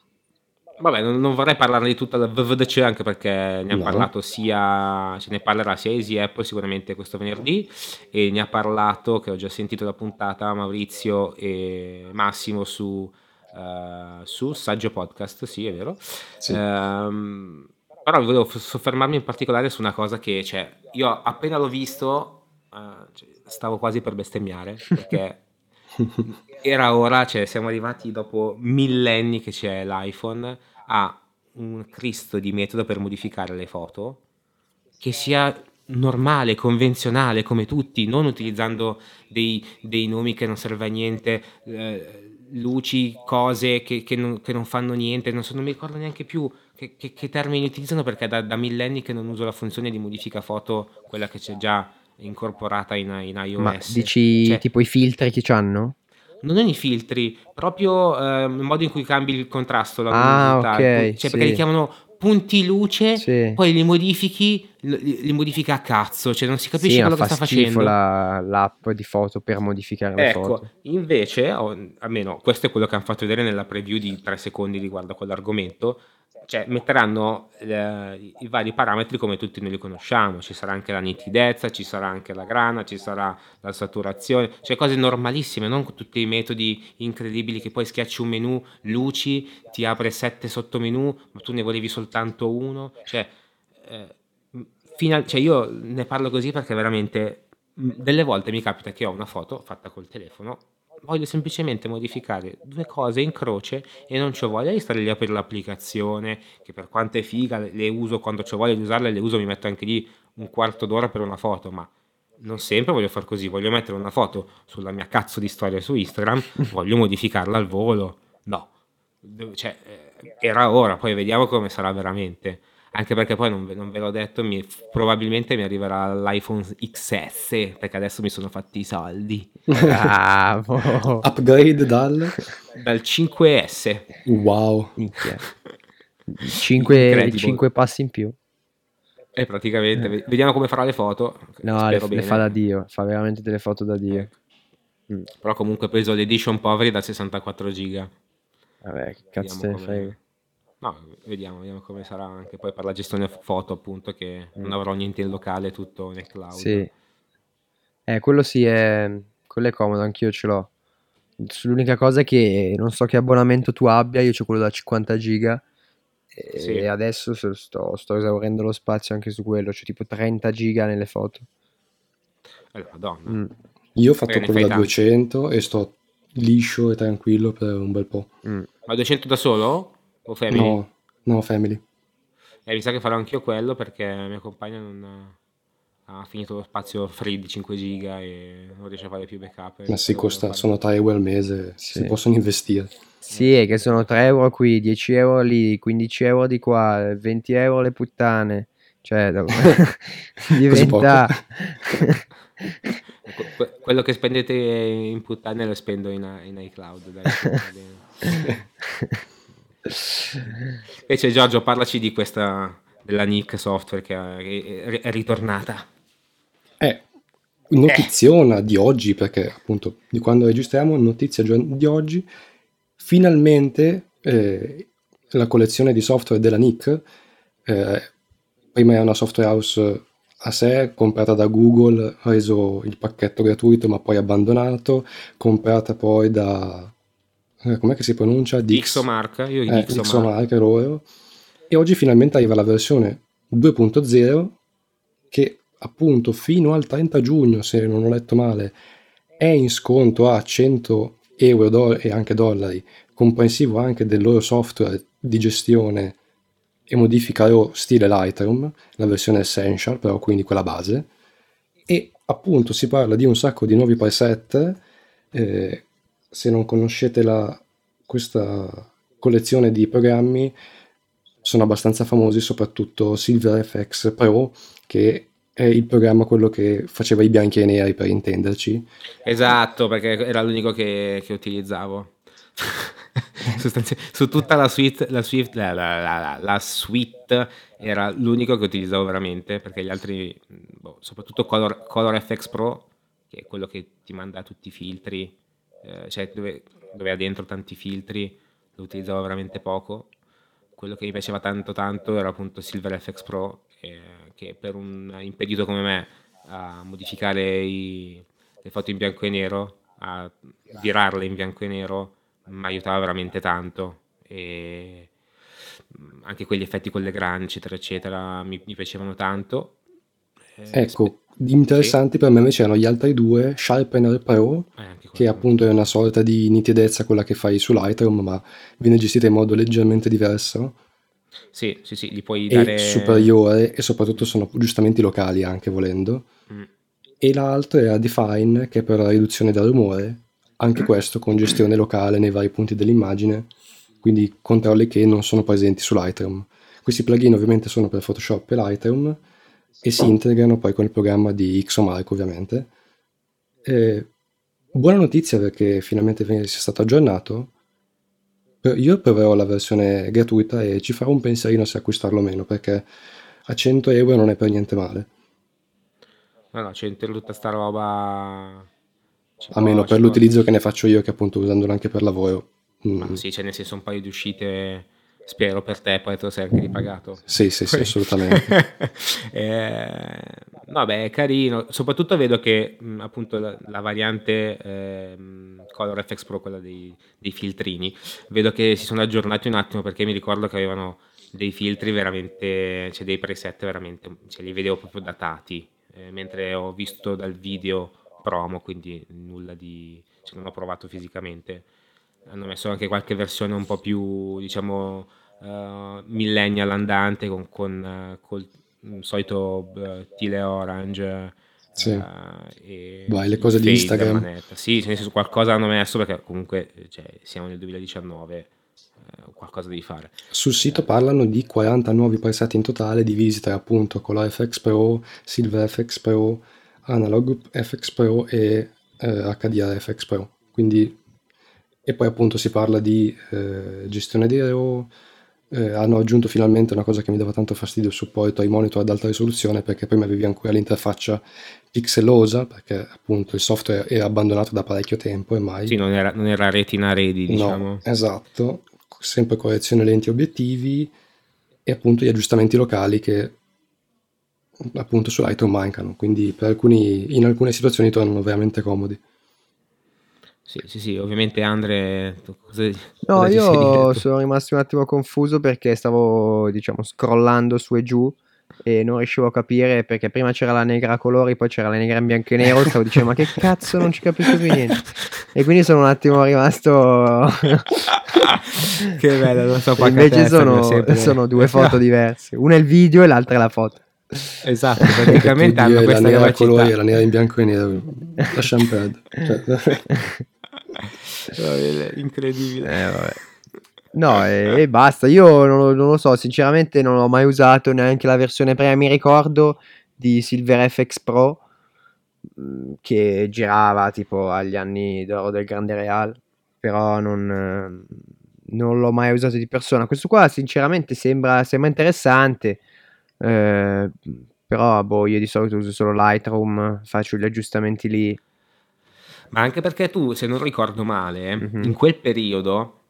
Vabbè, non, non, vorrei parlare di tutta la VVDC anche perché ne ha no. parlato sia, ce ne parlerà sia Easy Apple sicuramente questo venerdì e ne ha parlato, che ho già sentito la puntata, Maurizio e Massimo su, uh, su Saggio Podcast, sì è vero. Sì. Um, però volevo soffermarmi in particolare su una cosa che, cioè, io appena l'ho visto uh, stavo quasi per bestemmiare perché era ora, cioè siamo arrivati dopo millenni che c'è l'iPhone a un Cristo di metodo per modificare le foto che sia normale, convenzionale come tutti, non utilizzando dei, dei nomi che non serve a niente, eh, luci, cose che, che, non, che, non, fanno niente, non, so, non, mi ricordo neanche più che, che termini utilizzano perché da, da, millenni che non uso la funzione di modifica foto, quella che c'è già incorporata in, in iOS. Ma dici cioè, tipo i filtri che c'hanno? Non i filtri, proprio eh, il modo in cui cambi il contrasto. La ah, ok. Cioè, sì. perché li chiamano punti luce, sì. poi li modifichi, li, modifica a cazzo, cioè non si capisce sì, quello che sta facendo. La, l'app di foto per modificare le ecco, foto. Invece, o, almeno questo è quello che hanno fatto vedere nella preview di 3 secondi riguardo a quell'argomento, cioè metteranno eh, i vari parametri come tutti noi li conosciamo, ci sarà anche la nitidezza, ci sarà anche la grana, ci sarà la saturazione, cioè cose normalissime, non tutti i metodi incredibili che poi schiacci un menu, luci, ti apre sette sottomenu, ma tu ne volevi soltanto uno, cioè, eh, fino cioè io ne parlo così perché veramente delle volte mi capita che ho una foto fatta col telefono voglio semplicemente modificare due cose in croce e non ho voglia di stare lì a aprire l'applicazione, che per quanto è figa, le uso quando ho voglia di usarle, le uso, mi metto anche lì un quarto d'ora per una foto, ma non sempre voglio far così, voglio mettere una foto sulla mia cazzo di storia su Instagram, voglio modificarla al volo. No, cioè, eh, era ora, poi vediamo come sarà veramente anche perché poi non ve, non ve l'ho detto, mi, probabilmente mi arriverà l'iPhone XS, perché adesso mi sono fatti i saldi. Bravo! Upgrade dal? Dal 5S. Wow! 5, 5 passi in più. E eh, praticamente, eh. vediamo come farà le foto. No, le, le, fa da Dio, fa veramente delle foto da Dio. Mm. Però comunque ho preso l'edition poveri da 64 giga. Vabbè, che cazzo te ne frega. No, vediamo, vediamo come sarà anche poi per la gestione foto, appunto, che non avrò niente in locale, tutto nel cloud. Sì. Eh, quello sì, è... quello è comodo, anch'io ce l'ho. L'unica cosa è che non so che abbonamento tu abbia, io ho quello da 50 giga e Sì. adesso sto, sto esaurendo lo spazio anche su quello, c'è tipo 30 giga nelle foto. Eh, Madonna. Mm, Io ho fatto ne quello fai da tanti. 200 e sto liscio e tranquillo per un bel po'. mm. Ma 200 da solo? O family? No, no, family. Eh, mi sa che farò anch'io quello perché mia compagna non ha finito lo spazio free di 5 giga e non riesce a fare più backup. Ma si costa, fare- sono 3 euro al mese, Sì. si possono investire. Sì, è che sono 3 euro qui, 10 euro lì, 15 euro di qua, 20 euro le puttane. Cioè, diventa... Que- que- quello che spendete in puttane lo spendo in, in iCloud. Dai. Invece Giorgio, parlaci di questa della Nick Software che è, ritornata. Eh, notiziona di oggi, perché appunto di quando registriamo, notizia di oggi, finalmente eh, la collezione di software della NIC, eh, prima era una software house a sé, comprata da Google, reso il pacchetto gratuito ma poi abbandonato, comprata poi da... eh, com'è che si pronuncia? Dix- Dixomark, io eh, Dixomark. Dixomark loro. E oggi finalmente arriva la versione 2.0 che appunto fino al 30 giugno, se non ho letto male, è in sconto a 100 euro do- e anche dollari, comprensivo anche del loro software di gestione e modifica loro stile Lightroom, la versione Essential, però quindi quella base. E appunto si parla di un sacco di nuovi preset. eh, se non conoscete la- questa collezione di programmi, sono abbastanza famosi, soprattutto SilverFX Pro, che è il programma quello che faceva i bianchi e i neri per intenderci. Esatto, perché era l'unico che, che utilizzavo. Su tutta la suite, la, suite, la, la- la- suite era l'unico che utilizzavo veramente, perché gli altri, boh, soprattutto Color, Color FX Pro, che è quello che ti manda tutti i filtri, eh, cioè dove, dove ha dentro tanti filtri, lo utilizzavo veramente poco. Quello che mi piaceva tanto tanto era appunto Silver FX Pro, eh, che per un impedito come me a modificare i- le foto in bianco e nero, a virarle in bianco e nero, mi aiutava veramente tanto. E mm, anche quegli effetti con le grane, eccetera, eccetera, mi, mi piacevano tanto. Eh, Ecco, interessanti per me invece erano gli altri due, Sharpener Pro, eh, che appunto è una sorta di nitidezza quella che fai su Lightroom, ma viene gestita in modo leggermente diverso Sì, sì, sì, gli puoi dare... superiore e soprattutto sono aggiustamenti locali anche volendo. Mm. E l'altro era Define, che è per la riduzione del rumore, anche questo con gestione locale nei vari punti dell'immagine, quindi controlli che non sono presenti su Lightroom. Questi plugin ovviamente sono per Photoshop e Lightroom e si integrano poi con il programma di Xomark ovviamente. E buona notizia perché finalmente sia stato aggiornato. Io proverò la versione gratuita e ci farò un pensierino se acquistarlo o meno perché a 100 euro non è per niente male. No, no, c'è tutta sta roba... Almeno ci per l'utilizzo che ne faccio io, che appunto usandolo anche per lavoro. mm, Ma sì, c'è nel senso un paio di uscite, spero per te, poi te lo sei anche ripagato. Sì, sì, sì, assolutamente. eh, vabbè, è carino. Soprattutto vedo che mh, appunto la, la variante ehm, Color FX Pro, quella dei, dei filtrini, vedo che si sono aggiornati un attimo perché mi ricordo che avevano dei filtri veramente, cioè dei preset veramente, cioè li vedevo proprio datati, eh, mentre ho visto dal video promo, quindi nulla di, cioè non ho provato fisicamente. Hanno messo anche qualche versione un po' più, diciamo, eh, millennial andante con, con eh, col mm, solito eh, tile orange. Sì. e Vai, le cose di Instagram. manetta. Sì, nel senso qualcosa hanno messo perché comunque cioè, siamo nel 2019, eh, qualcosa devi fare. Sul sito parlano di 40 nuovi preset in totale, divisi tra appunto Color FX Pro, Silver FX Pro, Analog FX Pro e eh, HDR FX Pro. Quindi, e poi appunto si parla di eh, gestione di RAW, eh, hanno aggiunto finalmente una cosa che mi dava tanto fastidio, il supporto ai monitor ad alta risoluzione, perché prima avevi ancora l'interfaccia pixelosa, perché appunto il software era abbandonato da parecchio tempo ormai. Sì, non era, non era retina ready, diciamo. No, esatto. sempre correzione lenti obiettivi e appunto gli aggiustamenti locali che appunto su Lightroom mancano, quindi alcuni, in alcune situazioni tornano veramente comodi. Sì, sì, sì, ovviamente Andre... Cosa, no, cosa io sono rimasto un attimo confuso perché stavo, diciamo, scrollando su e giù e non riuscivo a capire perché prima c'era la negra a colori, poi c'era la negra in bianco e nero, stavo dicendo ma che cazzo non ci capisco più niente. E quindi sono un attimo rimasto... che bello, non so Invece sono, sono due foto diverse, una è il video e l'altra è la foto. Esatto, praticamente hanno questa la nera colori e la nera in bianco e nero. Lasciamo perdere. Cioè. incredibile. Eh, no, e, e, basta. Io non, non, lo so, sinceramente non ho mai usato neanche la versione prima. Mi ricordo di Silver FX Pro mm, che girava tipo agli anni d'oro del Grande Real, però non, non l'ho mai usato di persona. Questo qua sinceramente sembra, sembra interessante. Eh, però boh, io di solito uso solo Lightroom, faccio gli aggiustamenti lì. Ma anche perché tu, se non ricordo male, mm-hmm. in quel periodo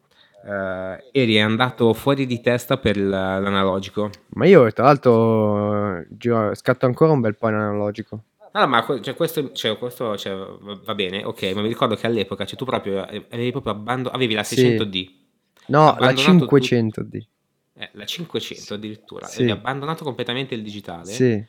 eh, eri andato fuori di testa per l'analogico. Ma io, tra l'altro, giro, scatto ancora un bel po' in analogico. No, ma cioè, questo, cioè, questo cioè, va bene, ok, ma mi ricordo che all'epoca cioè, tu proprio avevi proprio abbandonato, avevi la 600D. Sì. No, la 500D. Tu... Eh, la 500 addirittura, sì. abbandonato completamente il digitale. Sì.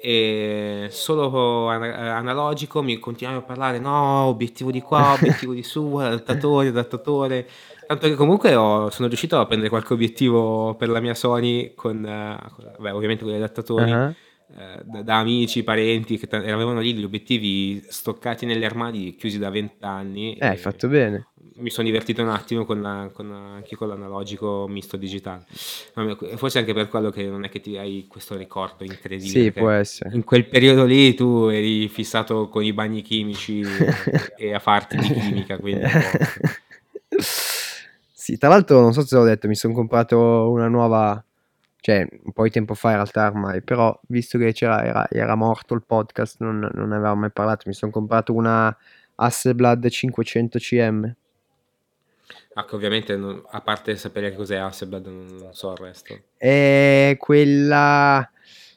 E solo analogico mi continuavi a parlare, no, obiettivo di qua, obiettivo di su, adattatore, adattatore. Tanto che comunque ho, sono riuscito a prendere qualche obiettivo per la mia Sony con, uh, beh, ovviamente con gli adattatori. Uh-huh. Eh, da, da, amici, parenti che t- avevano lì gli obiettivi stoccati negli armadi chiusi da vent'anni. Eh, hai fatto bene mi sono divertito un attimo con, la, con anche con l'analogico misto digitale. Forse anche per quello che non è che ti hai questo ricordo incredibile. Sì, può essere. In quel periodo lì tu eri fissato con i bagni chimici e a farti di chimica, quindi... sì, tra l'altro non so se l'ho detto, mi sono comprato una nuova cioè un po' di tempo fa in realtà ormai, però visto che c'era, era, era morto il podcast, non, non ne avevamo mai parlato, mi sono comprato una Hasselblad 500 cm Ah, che ovviamente non, a parte sapere cos'è Hasselblad non so il resto. È quella...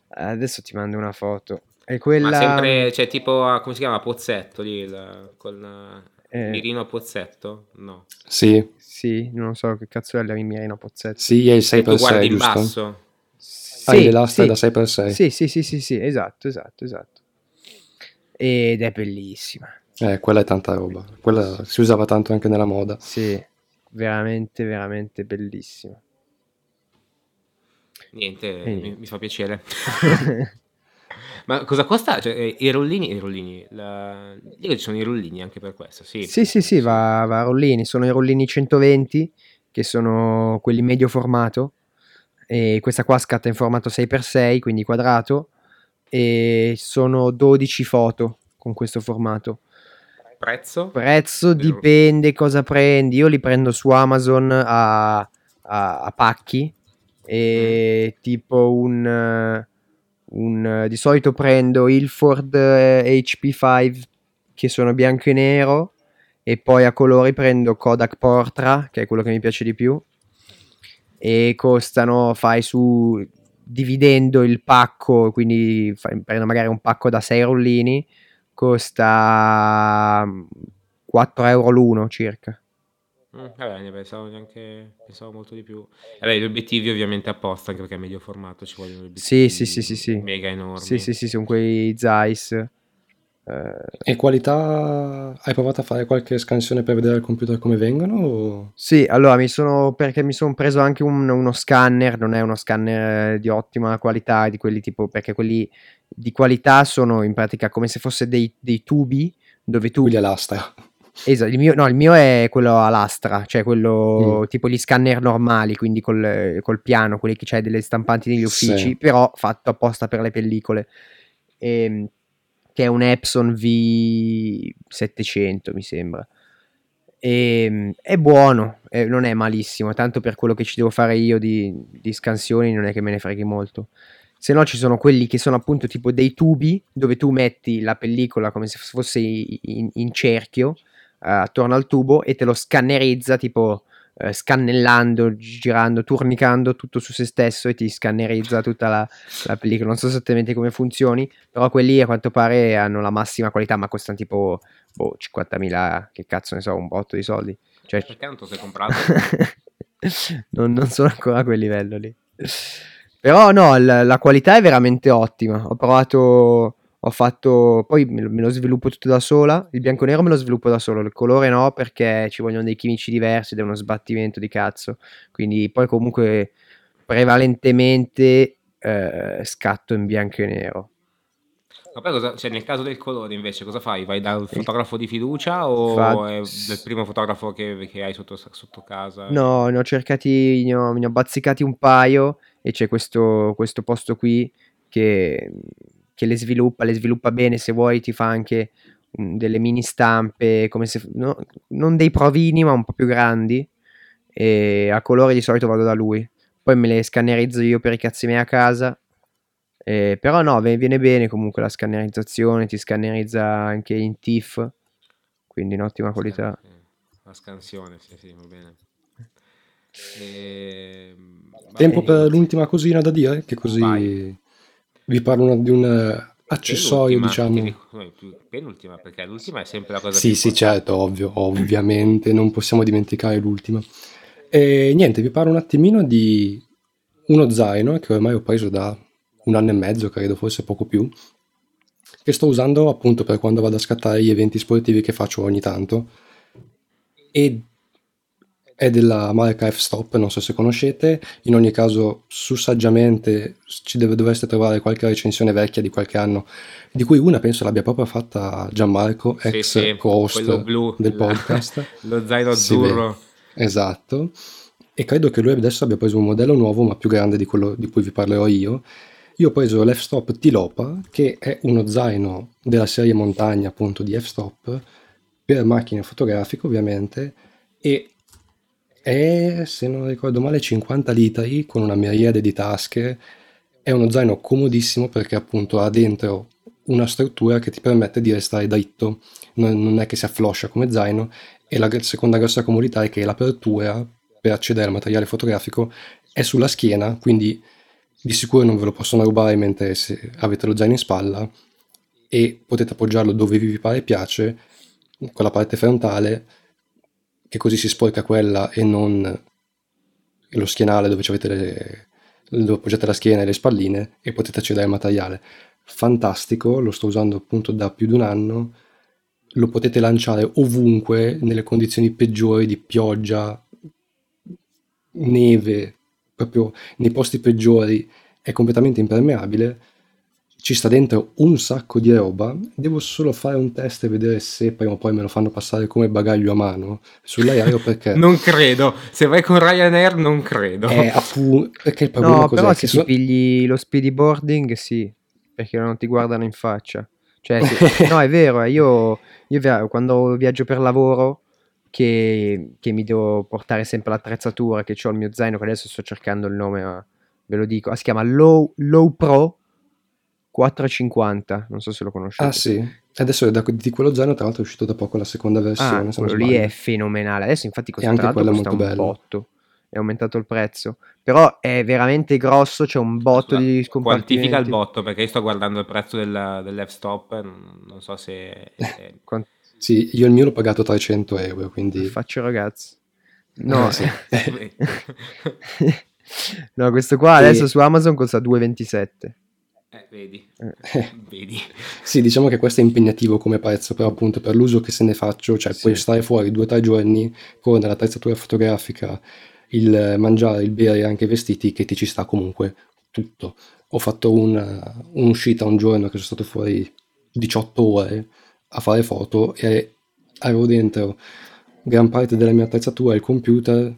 Adesso ti mando una foto. È quella... Ma sempre, cioè tipo, come si chiama? Pozzetto lì, il, con eh... Mirino Pozzetto? No. Sì. Sì, non so che cazzo è il Mirino Pozzetto. Sì, è il 6x6, tu guardi in basso. Sì, ah, le lastre sì. da 6x6. Sì, sì, sì, sì, sì, esatto, esatto, esatto. Ed è bellissima. Eh, quella è tanta roba. Quella si usava tanto anche nella moda. Sì veramente, veramente bellissimo. Niente, mi, mi, fa piacere. Ma cosa costa? Cioè, eh, i rollini, i rollini, la... Dico ci sono i rollini anche per questo, sì. Sì, sì, sì, va, va a rollini, sono i rollini 120 che sono quelli medio formato e questa qua scatta in formato 6x6, quindi quadrato e sono 12 foto con questo formato Prezzo? Prezzo dipende cosa prendi. Io li prendo su Amazon a, a, a pacchi e mm. tipo un, un, di solito prendo il Ford HP5 che sono bianco e nero e poi a colori prendo Kodak Portra che è quello che mi piace di più e costano fai su dividendo il pacco quindi fai, prendo magari un pacco da 6 rollini costa 4 euro l'uno circa. Mm, vabbè, ne pensavo neanche pensavo molto di più. Vabbè, gli obiettivi ovviamente apposta, anche perché è medio formato, ci vogliono obiettivi sì, sì, sì, sì, sì. mega enormi. Sì, sì, sì, sono quei Zeiss. Eh... E qualità? Hai provato a fare qualche scansione per vedere al computer come vengono? O... Sì, allora mi sono perché mi sono preso anche un, uno scanner, non è uno scanner di ottima qualità, di quelli tipo perché quelli di qualità sono in pratica come se fosse dei, dei tubi dove tu... Quelli a lastra. Esatto, il mio, no, il mio è quello a lastra, cioè quello mm. tipo gli scanner normali, quindi col, col, piano, quelli che c'è delle stampanti negli uffici, sì. però fatto apposta per le pellicole. E, ehm, che è un Epson V700, mi sembra. E, ehm, è buono, è, non è malissimo, tanto per quello che ci devo fare io di, di scansioni non è che me ne freghi molto se no ci sono quelli che sono appunto tipo dei tubi dove tu metti la pellicola come se fosse in, in cerchio attorno al tubo e te lo scannerizza tipo eh, scannellando, girando, turnicando tutto su se stesso e ti scannerizza tutta la, la, pellicola. Non so esattamente come funzioni, però quelli a quanto pare hanno la massima qualità, ma costano tipo boh, 50.000, che cazzo ne so, un botto di soldi. Cioè, Perché non te sei comprato? non, non sono ancora a quel livello lì. Però no, la, la qualità è veramente ottima. Ho provato ho fatto poi me lo, sviluppo tutto da sola il bianco e nero me lo sviluppo da solo il colore no perché ci vogliono dei chimici diversi ed è uno sbattimento di cazzo quindi poi comunque prevalentemente eh, scatto in bianco e nero ma poi cosa, cioè nel caso del colore invece cosa fai? Vai dal fotografo di fiducia o Fa... è del primo fotografo che, che hai sotto, sotto, casa? No, ne ho cercati, ne ho, ne ho bazzicati un paio e c'è questo, questo posto qui che che le sviluppa, le sviluppa bene, se vuoi ti fa anche um, delle mini stampe, come se, no, non dei provini ma un po' più grandi, e a colori di solito vado da lui, poi me le scannerizzo io per i cazzi miei a casa, eh, però no, viene bene comunque la scannerizzazione, ti scannerizza anche in TIFF, quindi in ottima qualità. La scansione, sì, sì, va bene. E... Ehm, Tempo per l'ultima cosina da dire, che così... Vai vi parlo di un eh, accessorio, diciamo. Penultima, perché l'ultima è sempre la cosa Sì, sì, certo, ovvio, ovviamente, non possiamo dimenticare l'ultima. E niente, vi parlo un attimino di uno zaino che ormai ho preso da un anno e mezzo, credo, forse poco più, che sto usando appunto per quando vado a scattare gli eventi sportivi che faccio ogni tanto. E è della marca F-Stop, non so se conoscete, in ogni caso su saggiamente ci deve, dovreste trovare qualche recensione vecchia di qualche anno, di cui una penso l'abbia proprio fatta Gianmarco, sì, ex sì, co-host blu, del podcast. lo zaino azzurro. Sì, esatto, e credo che lui adesso abbia preso un modello nuovo ma più grande di quello di cui vi parlerò io. Io ho preso l'F-Stop Tilopa, che è uno zaino della serie montagna appunto di F-Stop, per macchine fotografiche ovviamente, e è, se non ricordo male, 50 litri con una miriade di tasche. È uno zaino comodissimo perché appunto ha dentro una struttura che ti permette di restare dritto, non, è che si affloscia come zaino. E la seconda grossa comodità è che l'apertura per accedere al materiale fotografico è sulla schiena, quindi di sicuro non ve lo possono rubare mentre avete lo zaino in spalla e potete appoggiarlo dove vi pare piace, con la parte frontale che così si sporca quella e non lo schienale dove, le, dove appoggiate la schiena e le spalline e potete accedere al materiale. Fantastico, lo sto usando appunto da più di un anno, lo potete lanciare ovunque, nelle condizioni peggiori di pioggia, neve, proprio nei posti peggiori, è completamente impermeabile ci sta dentro un sacco di roba, devo solo fare un test e vedere se prima o poi me lo fanno passare come bagaglio a mano sull'aereo perché... non credo, se vai con Ryanair non credo. Eh, appunto, perché il problema no, cos'è? però se so... pigli lo speedy boarding sì, perché non ti guardano in faccia. Cioè, se... no, è vero, eh, io, io quando viaggio per lavoro che, che, mi devo portare sempre l'attrezzatura, che ho il mio zaino, che adesso sto cercando il nome, ma ve lo dico, ah, si chiama Low, Low Pro 4,50, non so se lo conoscete. Ah sì, adesso da, di quello zaino tra l'altro è uscito da poco la seconda versione. Ah, quello lì è fenomenale, adesso infatti costa, tra l'altro costa un bello. botto, è aumentato il prezzo, però è veramente grosso, c'è un botto Scusa, di scompartimenti. Quantifica il botto, perché io sto guardando il prezzo del, dell'F-Stop, non so se... È... Quant- sì, io il mio l'ho pagato 300 euro, quindi... Faccio ragazzi. No, eh, sì. no, questo qua e... adesso su Amazon costa 2,27. Eh, vedi. Eh. vedi. sì, diciamo che questo è impegnativo come prezzo, però appunto per l'uso che se ne faccio, cioè sì. puoi stare fuori due o tre giorni con l'attrezzatura fotografica, il mangiare, il bere e anche i vestiti che ti ci sta comunque tutto. Ho fatto una, un'uscita un giorno che sono stato fuori 18 ore a fare foto e avevo dentro gran parte della mia attrezzatura, il computer,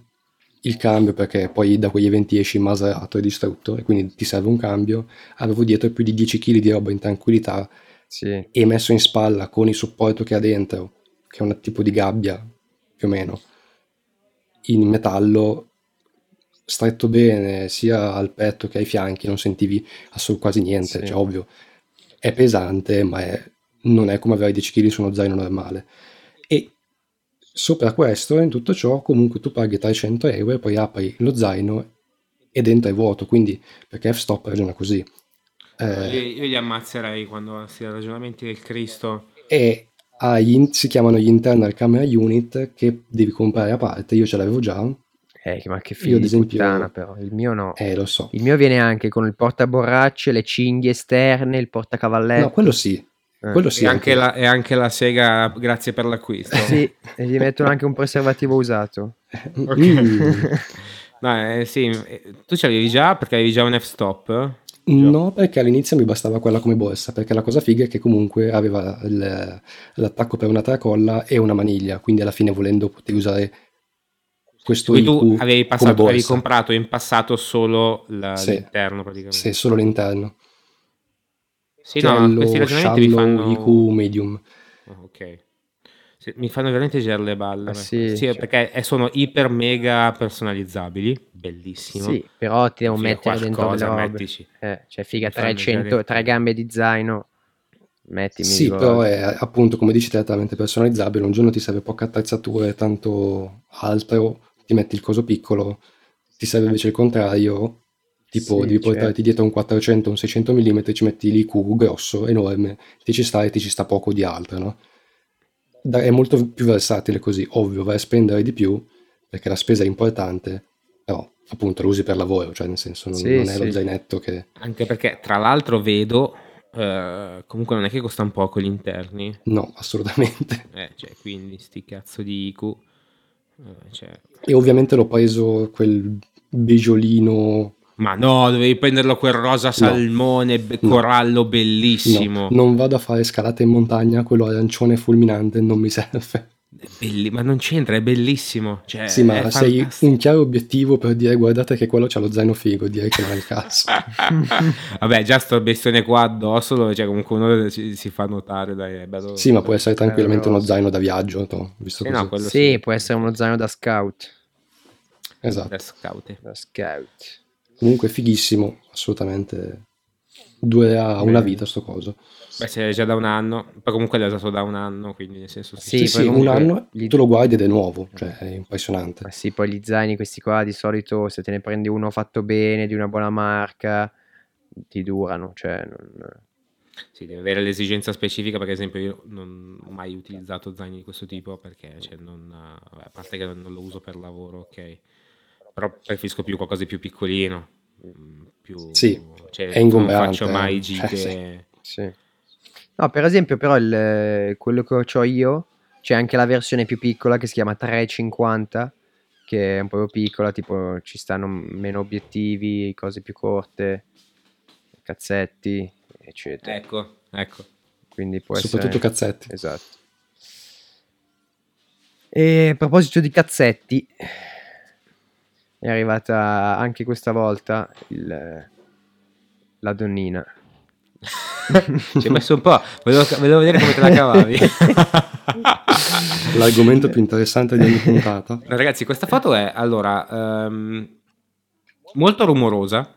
il cambio perché poi da quegli eventi esci maserato e distrutto e quindi ti serve un cambio. Avevo dietro più di 10 kg di roba in tranquillità sì. e messo in spalla con il supporto che ha dentro, che è un tipo di gabbia più o meno, in metallo stretto bene sia al petto che ai fianchi, non sentivi assolutamente quasi niente, sì. cioè ovvio è pesante ma è, non è come avere 10 kg su uno zaino normale. Sopra questo, in tutto ciò, comunque tu paghi 300 euro e poi apri lo zaino e dentro è vuoto, quindi perché F-Stop ragiona così. Eh, io, io, li ammazzerei quando si ragionamenti del Cristo. E hai, si chiamano gli internal camera unit che devi comprare a parte, io ce l'avevo già. Eh, ma che figlio di esempio, puttana però, il mio no. Eh, lo so. Il mio viene anche con il portaborracce, le cinghie esterne, il portacavalletto. No, quello sì. Eh. Quello sì e, anche la, e anche la sega, grazie per l'acquisto. sì, e gli mettono anche un preservativo usato. Okay. Mm. no, eh, sì, eh, tu ce l'avevi già perché avevi già un F-stop? No, perché all'inizio mi bastava quella come borsa, perché la cosa figa è che comunque aveva il, l'attacco per una tracolla e una maniglia, quindi alla fine volendo potevi usare questo Quindi tu avevi, passato, avevi, comprato in passato solo la, sì. l'interno praticamente. Sì, solo l'interno. Sì, no, questi ragionamenti mi fanno... IQ medium. Oh, ok. Sì, mi fanno veramente girare le balle. Ah, sì, sì, perché sono iper mega personalizzabili, bellissimo. Sì, però ti devo mettere dentro le robe. Mettici. Eh, cioè, figa, 300, tre gambe di zaino. Mettimi sì, però è appunto, come dici, direttamente personalizzabile. Un giorno ti serve poca attrezzatura e tanto altro, ti metti il coso piccolo, ti serve invece il contrario, tipo sì, devi certo. portarti dietro un 400, un 600 mm, ci metti l'IQ grosso, enorme, ti ci sta e ti ci sta poco di altro, no? è molto più versatile così, ovvio, vai a spendere di più perché la spesa è importante, però appunto lo usi per lavoro, cioè nel senso non, sì, non è sì. lo zainetto che... Anche perché tra l'altro vedo, eh, comunque non è che costano poco gli interni. No, assolutamente. Eh, cioè, quindi sti cazzo di IQ. Eh, cioè... E ovviamente l'ho preso quel bigiolino ma no, dovevi prenderlo quel rosa salmone, no. corallo bellissimo. No. Non vado a fare scalate in montagna, quello arancione fulminante non mi serve. Belli, ma non c'entra, è bellissimo. Cioè, sì, ma sei fantastico. un chiaro obiettivo per dire guardate che quello c'ha lo zaino figo, direi che non è il caso. Vabbè, già sto bestione qua addosso, dove cioè, comunque uno si, si fa notare. Dai, bello, sì, ma può essere tranquillamente uno zaino da viaggio. To, visto sì, no, sì, sì, può essere uno zaino da scout. Esatto. Da scout. Da scout. Comunque fighissimo, assolutamente. Due a una vita sto coso. Beh, sei già da un anno, poi comunque l'hai usato da un anno, quindi nel senso... Sì, sì, sì un anno gli... tu lo guardi ed è nuovo, cioè è impressionante. Ma sì, poi gli zaini questi qua di solito se te ne prendi uno fatto bene, di una buona marca, ti durano, cioè non... Sì, deve avere l'esigenza specifica, per esempio io non ho mai utilizzato zaini di questo tipo perché, cioè, non, a parte che non lo uso per lavoro, ok però preferisco più qualcosa di più piccolino. Mm, più, sì, cioè, è ingombrante. Non faccio mai gite. Eh, sì. sì. No, per esempio, però il, quello che ho io c'è anche la versione più piccola che si chiama 350 che è un po' piccola, tipo ci stanno meno obiettivi, cose più corte, cazzetti, eccetera. Ecco, ecco. Quindi può Soprattutto essere... cazzetti. Esatto. E a proposito di cazzetti, è arrivata anche questa volta il, la donnina. Ci hai messo un po', volevo, volevo, vedere come te la cavavi. L'argomento più interessante di ogni puntata. Ragazzi, questa foto è allora um, molto rumorosa.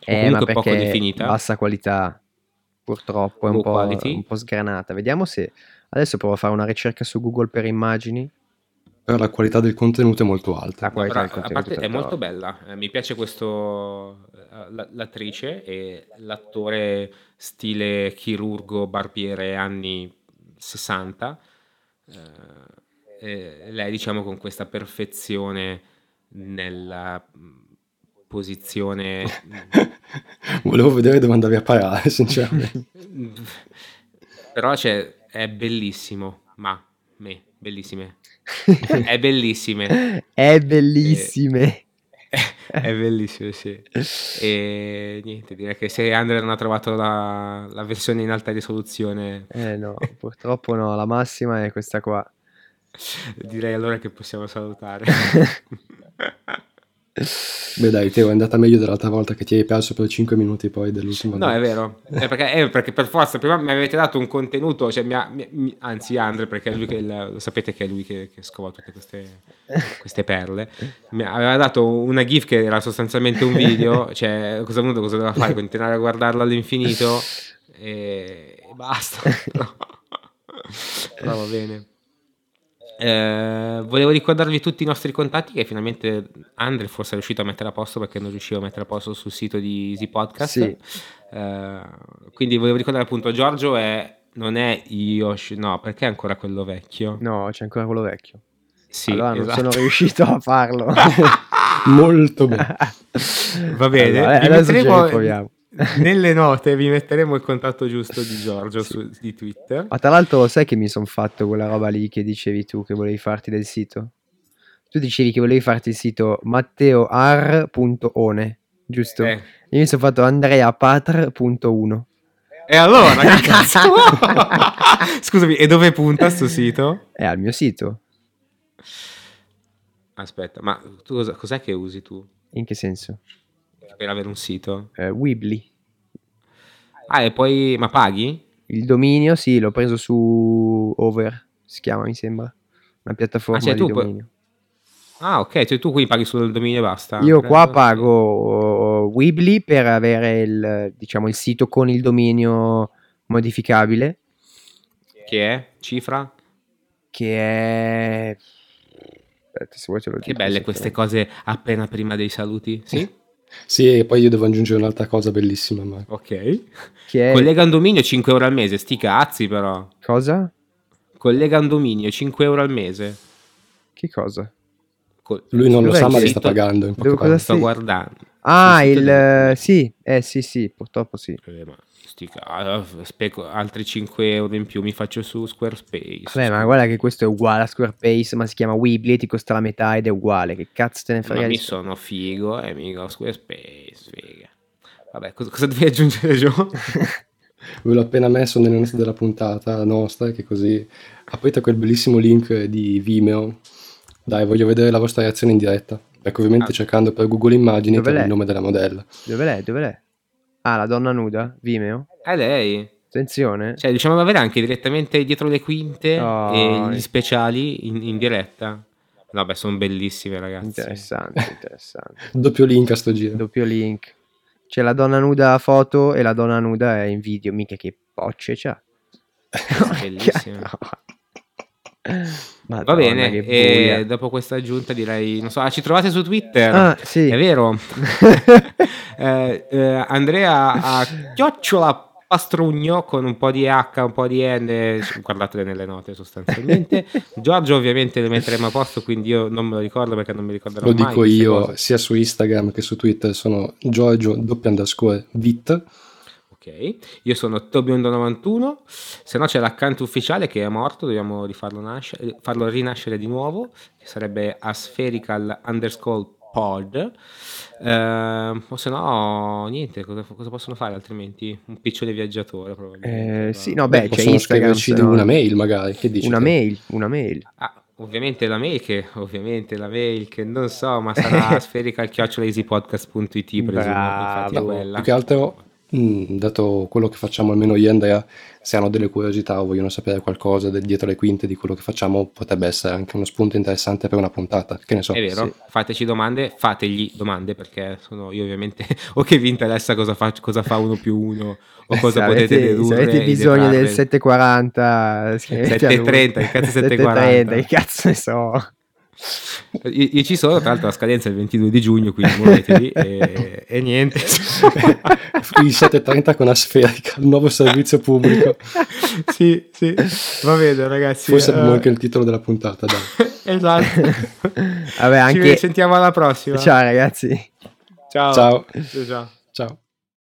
Eh, ma poco definita. Bassa qualità, purtroppo, è un po', un po' sgranata. Vediamo se adesso provo a fare una ricerca su Google per immagini però la qualità del contenuto è molto alta. No, però, a parte è molto bella, eh, mi piace questo eh, l'attrice e l'attore stile chirurgo barbiere anni 60. Eh, lei diciamo con questa perfezione nella mm, posizione volevo vedere dove andavi a parare sinceramente però cioè, è bellissimo ma me bellissime è bellissime. è bellissime. È, è bellissimo, sì. E niente, direi che se Andre non ha trovato la, la versione in alta risoluzione... Eh no, purtroppo no, la massima è questa qua. Direi allora che possiamo salutare. Beh dai, Teo, è andata meglio dell'altra volta che ti hai perso per 5 minuti poi dell'ultima No, è vero, è perché, è perché, per forza prima mi avete dato un contenuto, cioè mi ha, mi, anzi Andre, perché che, lo sapete che è lui che, che scova tutte queste, queste, perle, mi aveva dato una GIF che era sostanzialmente un video, cioè cosa cosa doveva fare? Continuare a guardarlo all'infinito e, e basta. Però va bene. Eh, volevo ricordarvi tutti i nostri contatti che finalmente Andre forse è riuscito a mettere a posto perché non riuscivo a mettere a posto sul sito di Easy Podcast. Sì. Eh, quindi volevo ricordare appunto Giorgio è, non è Yoshi, no, perché è ancora quello vecchio? No, c'è ancora quello vecchio. Sì, allora non esatto. sono riuscito a farlo. Molto bene. Va bene, Allora, vi adesso ce metteremo-. nelle note vi metteremo il contatto giusto di Giorgio su, di Twitter. Ma tra l'altro sai che mi sono fatto quella roba lì che dicevi tu che volevi farti del sito? Tu dicevi che volevi farti il sito matteoar.one, giusto? Eh, Io mi sono fatto andreapatr.1. E allora, che cazzo? Scusami, e dove punta sto sito? È al mio sito. Aspetta, ma tu cos'è che usi tu In che senso? Per avere un sito? Eh, Weebly. Ah, e poi, ma paghi? Il dominio, sì, l'ho preso su Over, si chiama, mi sembra. Una piattaforma Ah, cioè di dominio. Ah, ok, cioè tu qui paghi solo il dominio e basta. Io qua Bello, pago Weebly per avere il, diciamo, il sito con il dominio modificabile. Che è? Cifra? che è... Aspetta, se vuoi te lo Che dico belle queste cose appena prima dei saluti. Sì? Sì, e poi io devo aggiungere un'altra cosa bellissima, ma Ok. Che è... Collega un dominio 5 euro al mese, sti cazzi però. Cosa? Collega un dominio 5 euro al mese. Che cosa? Col- lui non lo sa il ma li sta pagando Dove- cosa. Sto guardando. Ah, sito il... del- Sì, eh sì sì, purtroppo sì. Eh, ma sti ca- ah, speco- altri 5 euro in più mi faccio su Squarespace. Vabbè, ma guarda che questo è uguale a Squarespace, ma si chiama Weebly e ti costa la metà ed è uguale. Che cazzo te ne frega Ma di mi sono figo e mica Squarespace, figa. Vabbè, cosa, cosa devi aggiungere, Gio? Ve l'ho appena messo nelle note della puntata nostra, che così aprite quel bellissimo link di Vimeo. Dai, voglio vedere la vostra reazione in diretta. Perché ovviamente Ah. cercando per Google Immagini Dove il nome della modella. Dove l'è? Dove l'è? Ah, la donna nuda? Vimeo? È lei. Attenzione. Cioè, diciamo di avere anche direttamente dietro le quinte Oh. e gli speciali in, in diretta. Vabbè, sono bellissime, ragazzi. Interessante, interessante. Doppio link a sto giro. Doppio link. C'è la donna nuda a foto e la donna nuda è in video. Mica che bocce c'ha. Bellissime. Madonna, Va bene, e dopo questa aggiunta direi, non so, ah, ci trovate su Twitter? Ah, sì. È vero. Eh, eh, Andrea a chiocciola pastrugno con un po' di H, un po' di N, guardatele nelle note sostanzialmente. Giorgio ovviamente le metteremo a posto, quindi io non me lo ricordo perché non mi ricorderò Lo mai dico io cose. sia su Instagram che su Twitter, sono Giorgio doppio underscore vit. Ok, io sono Tobiondo91, se no c'è l'account ufficiale che è morto, dobbiamo rifarlo nascere, farlo rinascere di nuovo, che sarebbe aspherical underscore pod. Ehm, o se no, niente, cosa, cosa possono fare altrimenti? Un piccione viaggiatore probabilmente. Eh, sì, no, beh, c'è Possono Instagram. no- una mail magari, che dici? Una te? mail, una mail. Ah, ovviamente la mail che, ovviamente la mail che non so, ma sarà spherical.easypodcast.it presumo, infatti è quella. Più che altro, mh, dato quello che facciamo almeno io e Andrea, se hanno delle curiosità o vogliono sapere qualcosa del dietro le quinte di quello che facciamo, potrebbe essere anche uno spunto interessante per una puntata. Che ne so. È vero, Sì. fateci domande, fategli domande perché sono io ovviamente o che vi interessa cosa fa, cosa fa uno più uno o cosa se potete avete, se dedurre. avete e bisogno del detrarre. 740 scrivete a lui. 730, che cazzo è 730, 740? che cazzo ne so. Io, io ci sono, tra l'altro la scadenza è il 22 di giugno, quindi muovetevi e, e niente. Il 730 con Asferica, il nuovo servizio pubblico. sì, sì, va bene ragazzi. Forse abbiamo eh, anche il titolo della puntata, dai. Esatto. Vabbè, Ci anche... sentiamo alla prossima. Ciao ragazzi. Ciao. ciao. ciao. Ciao.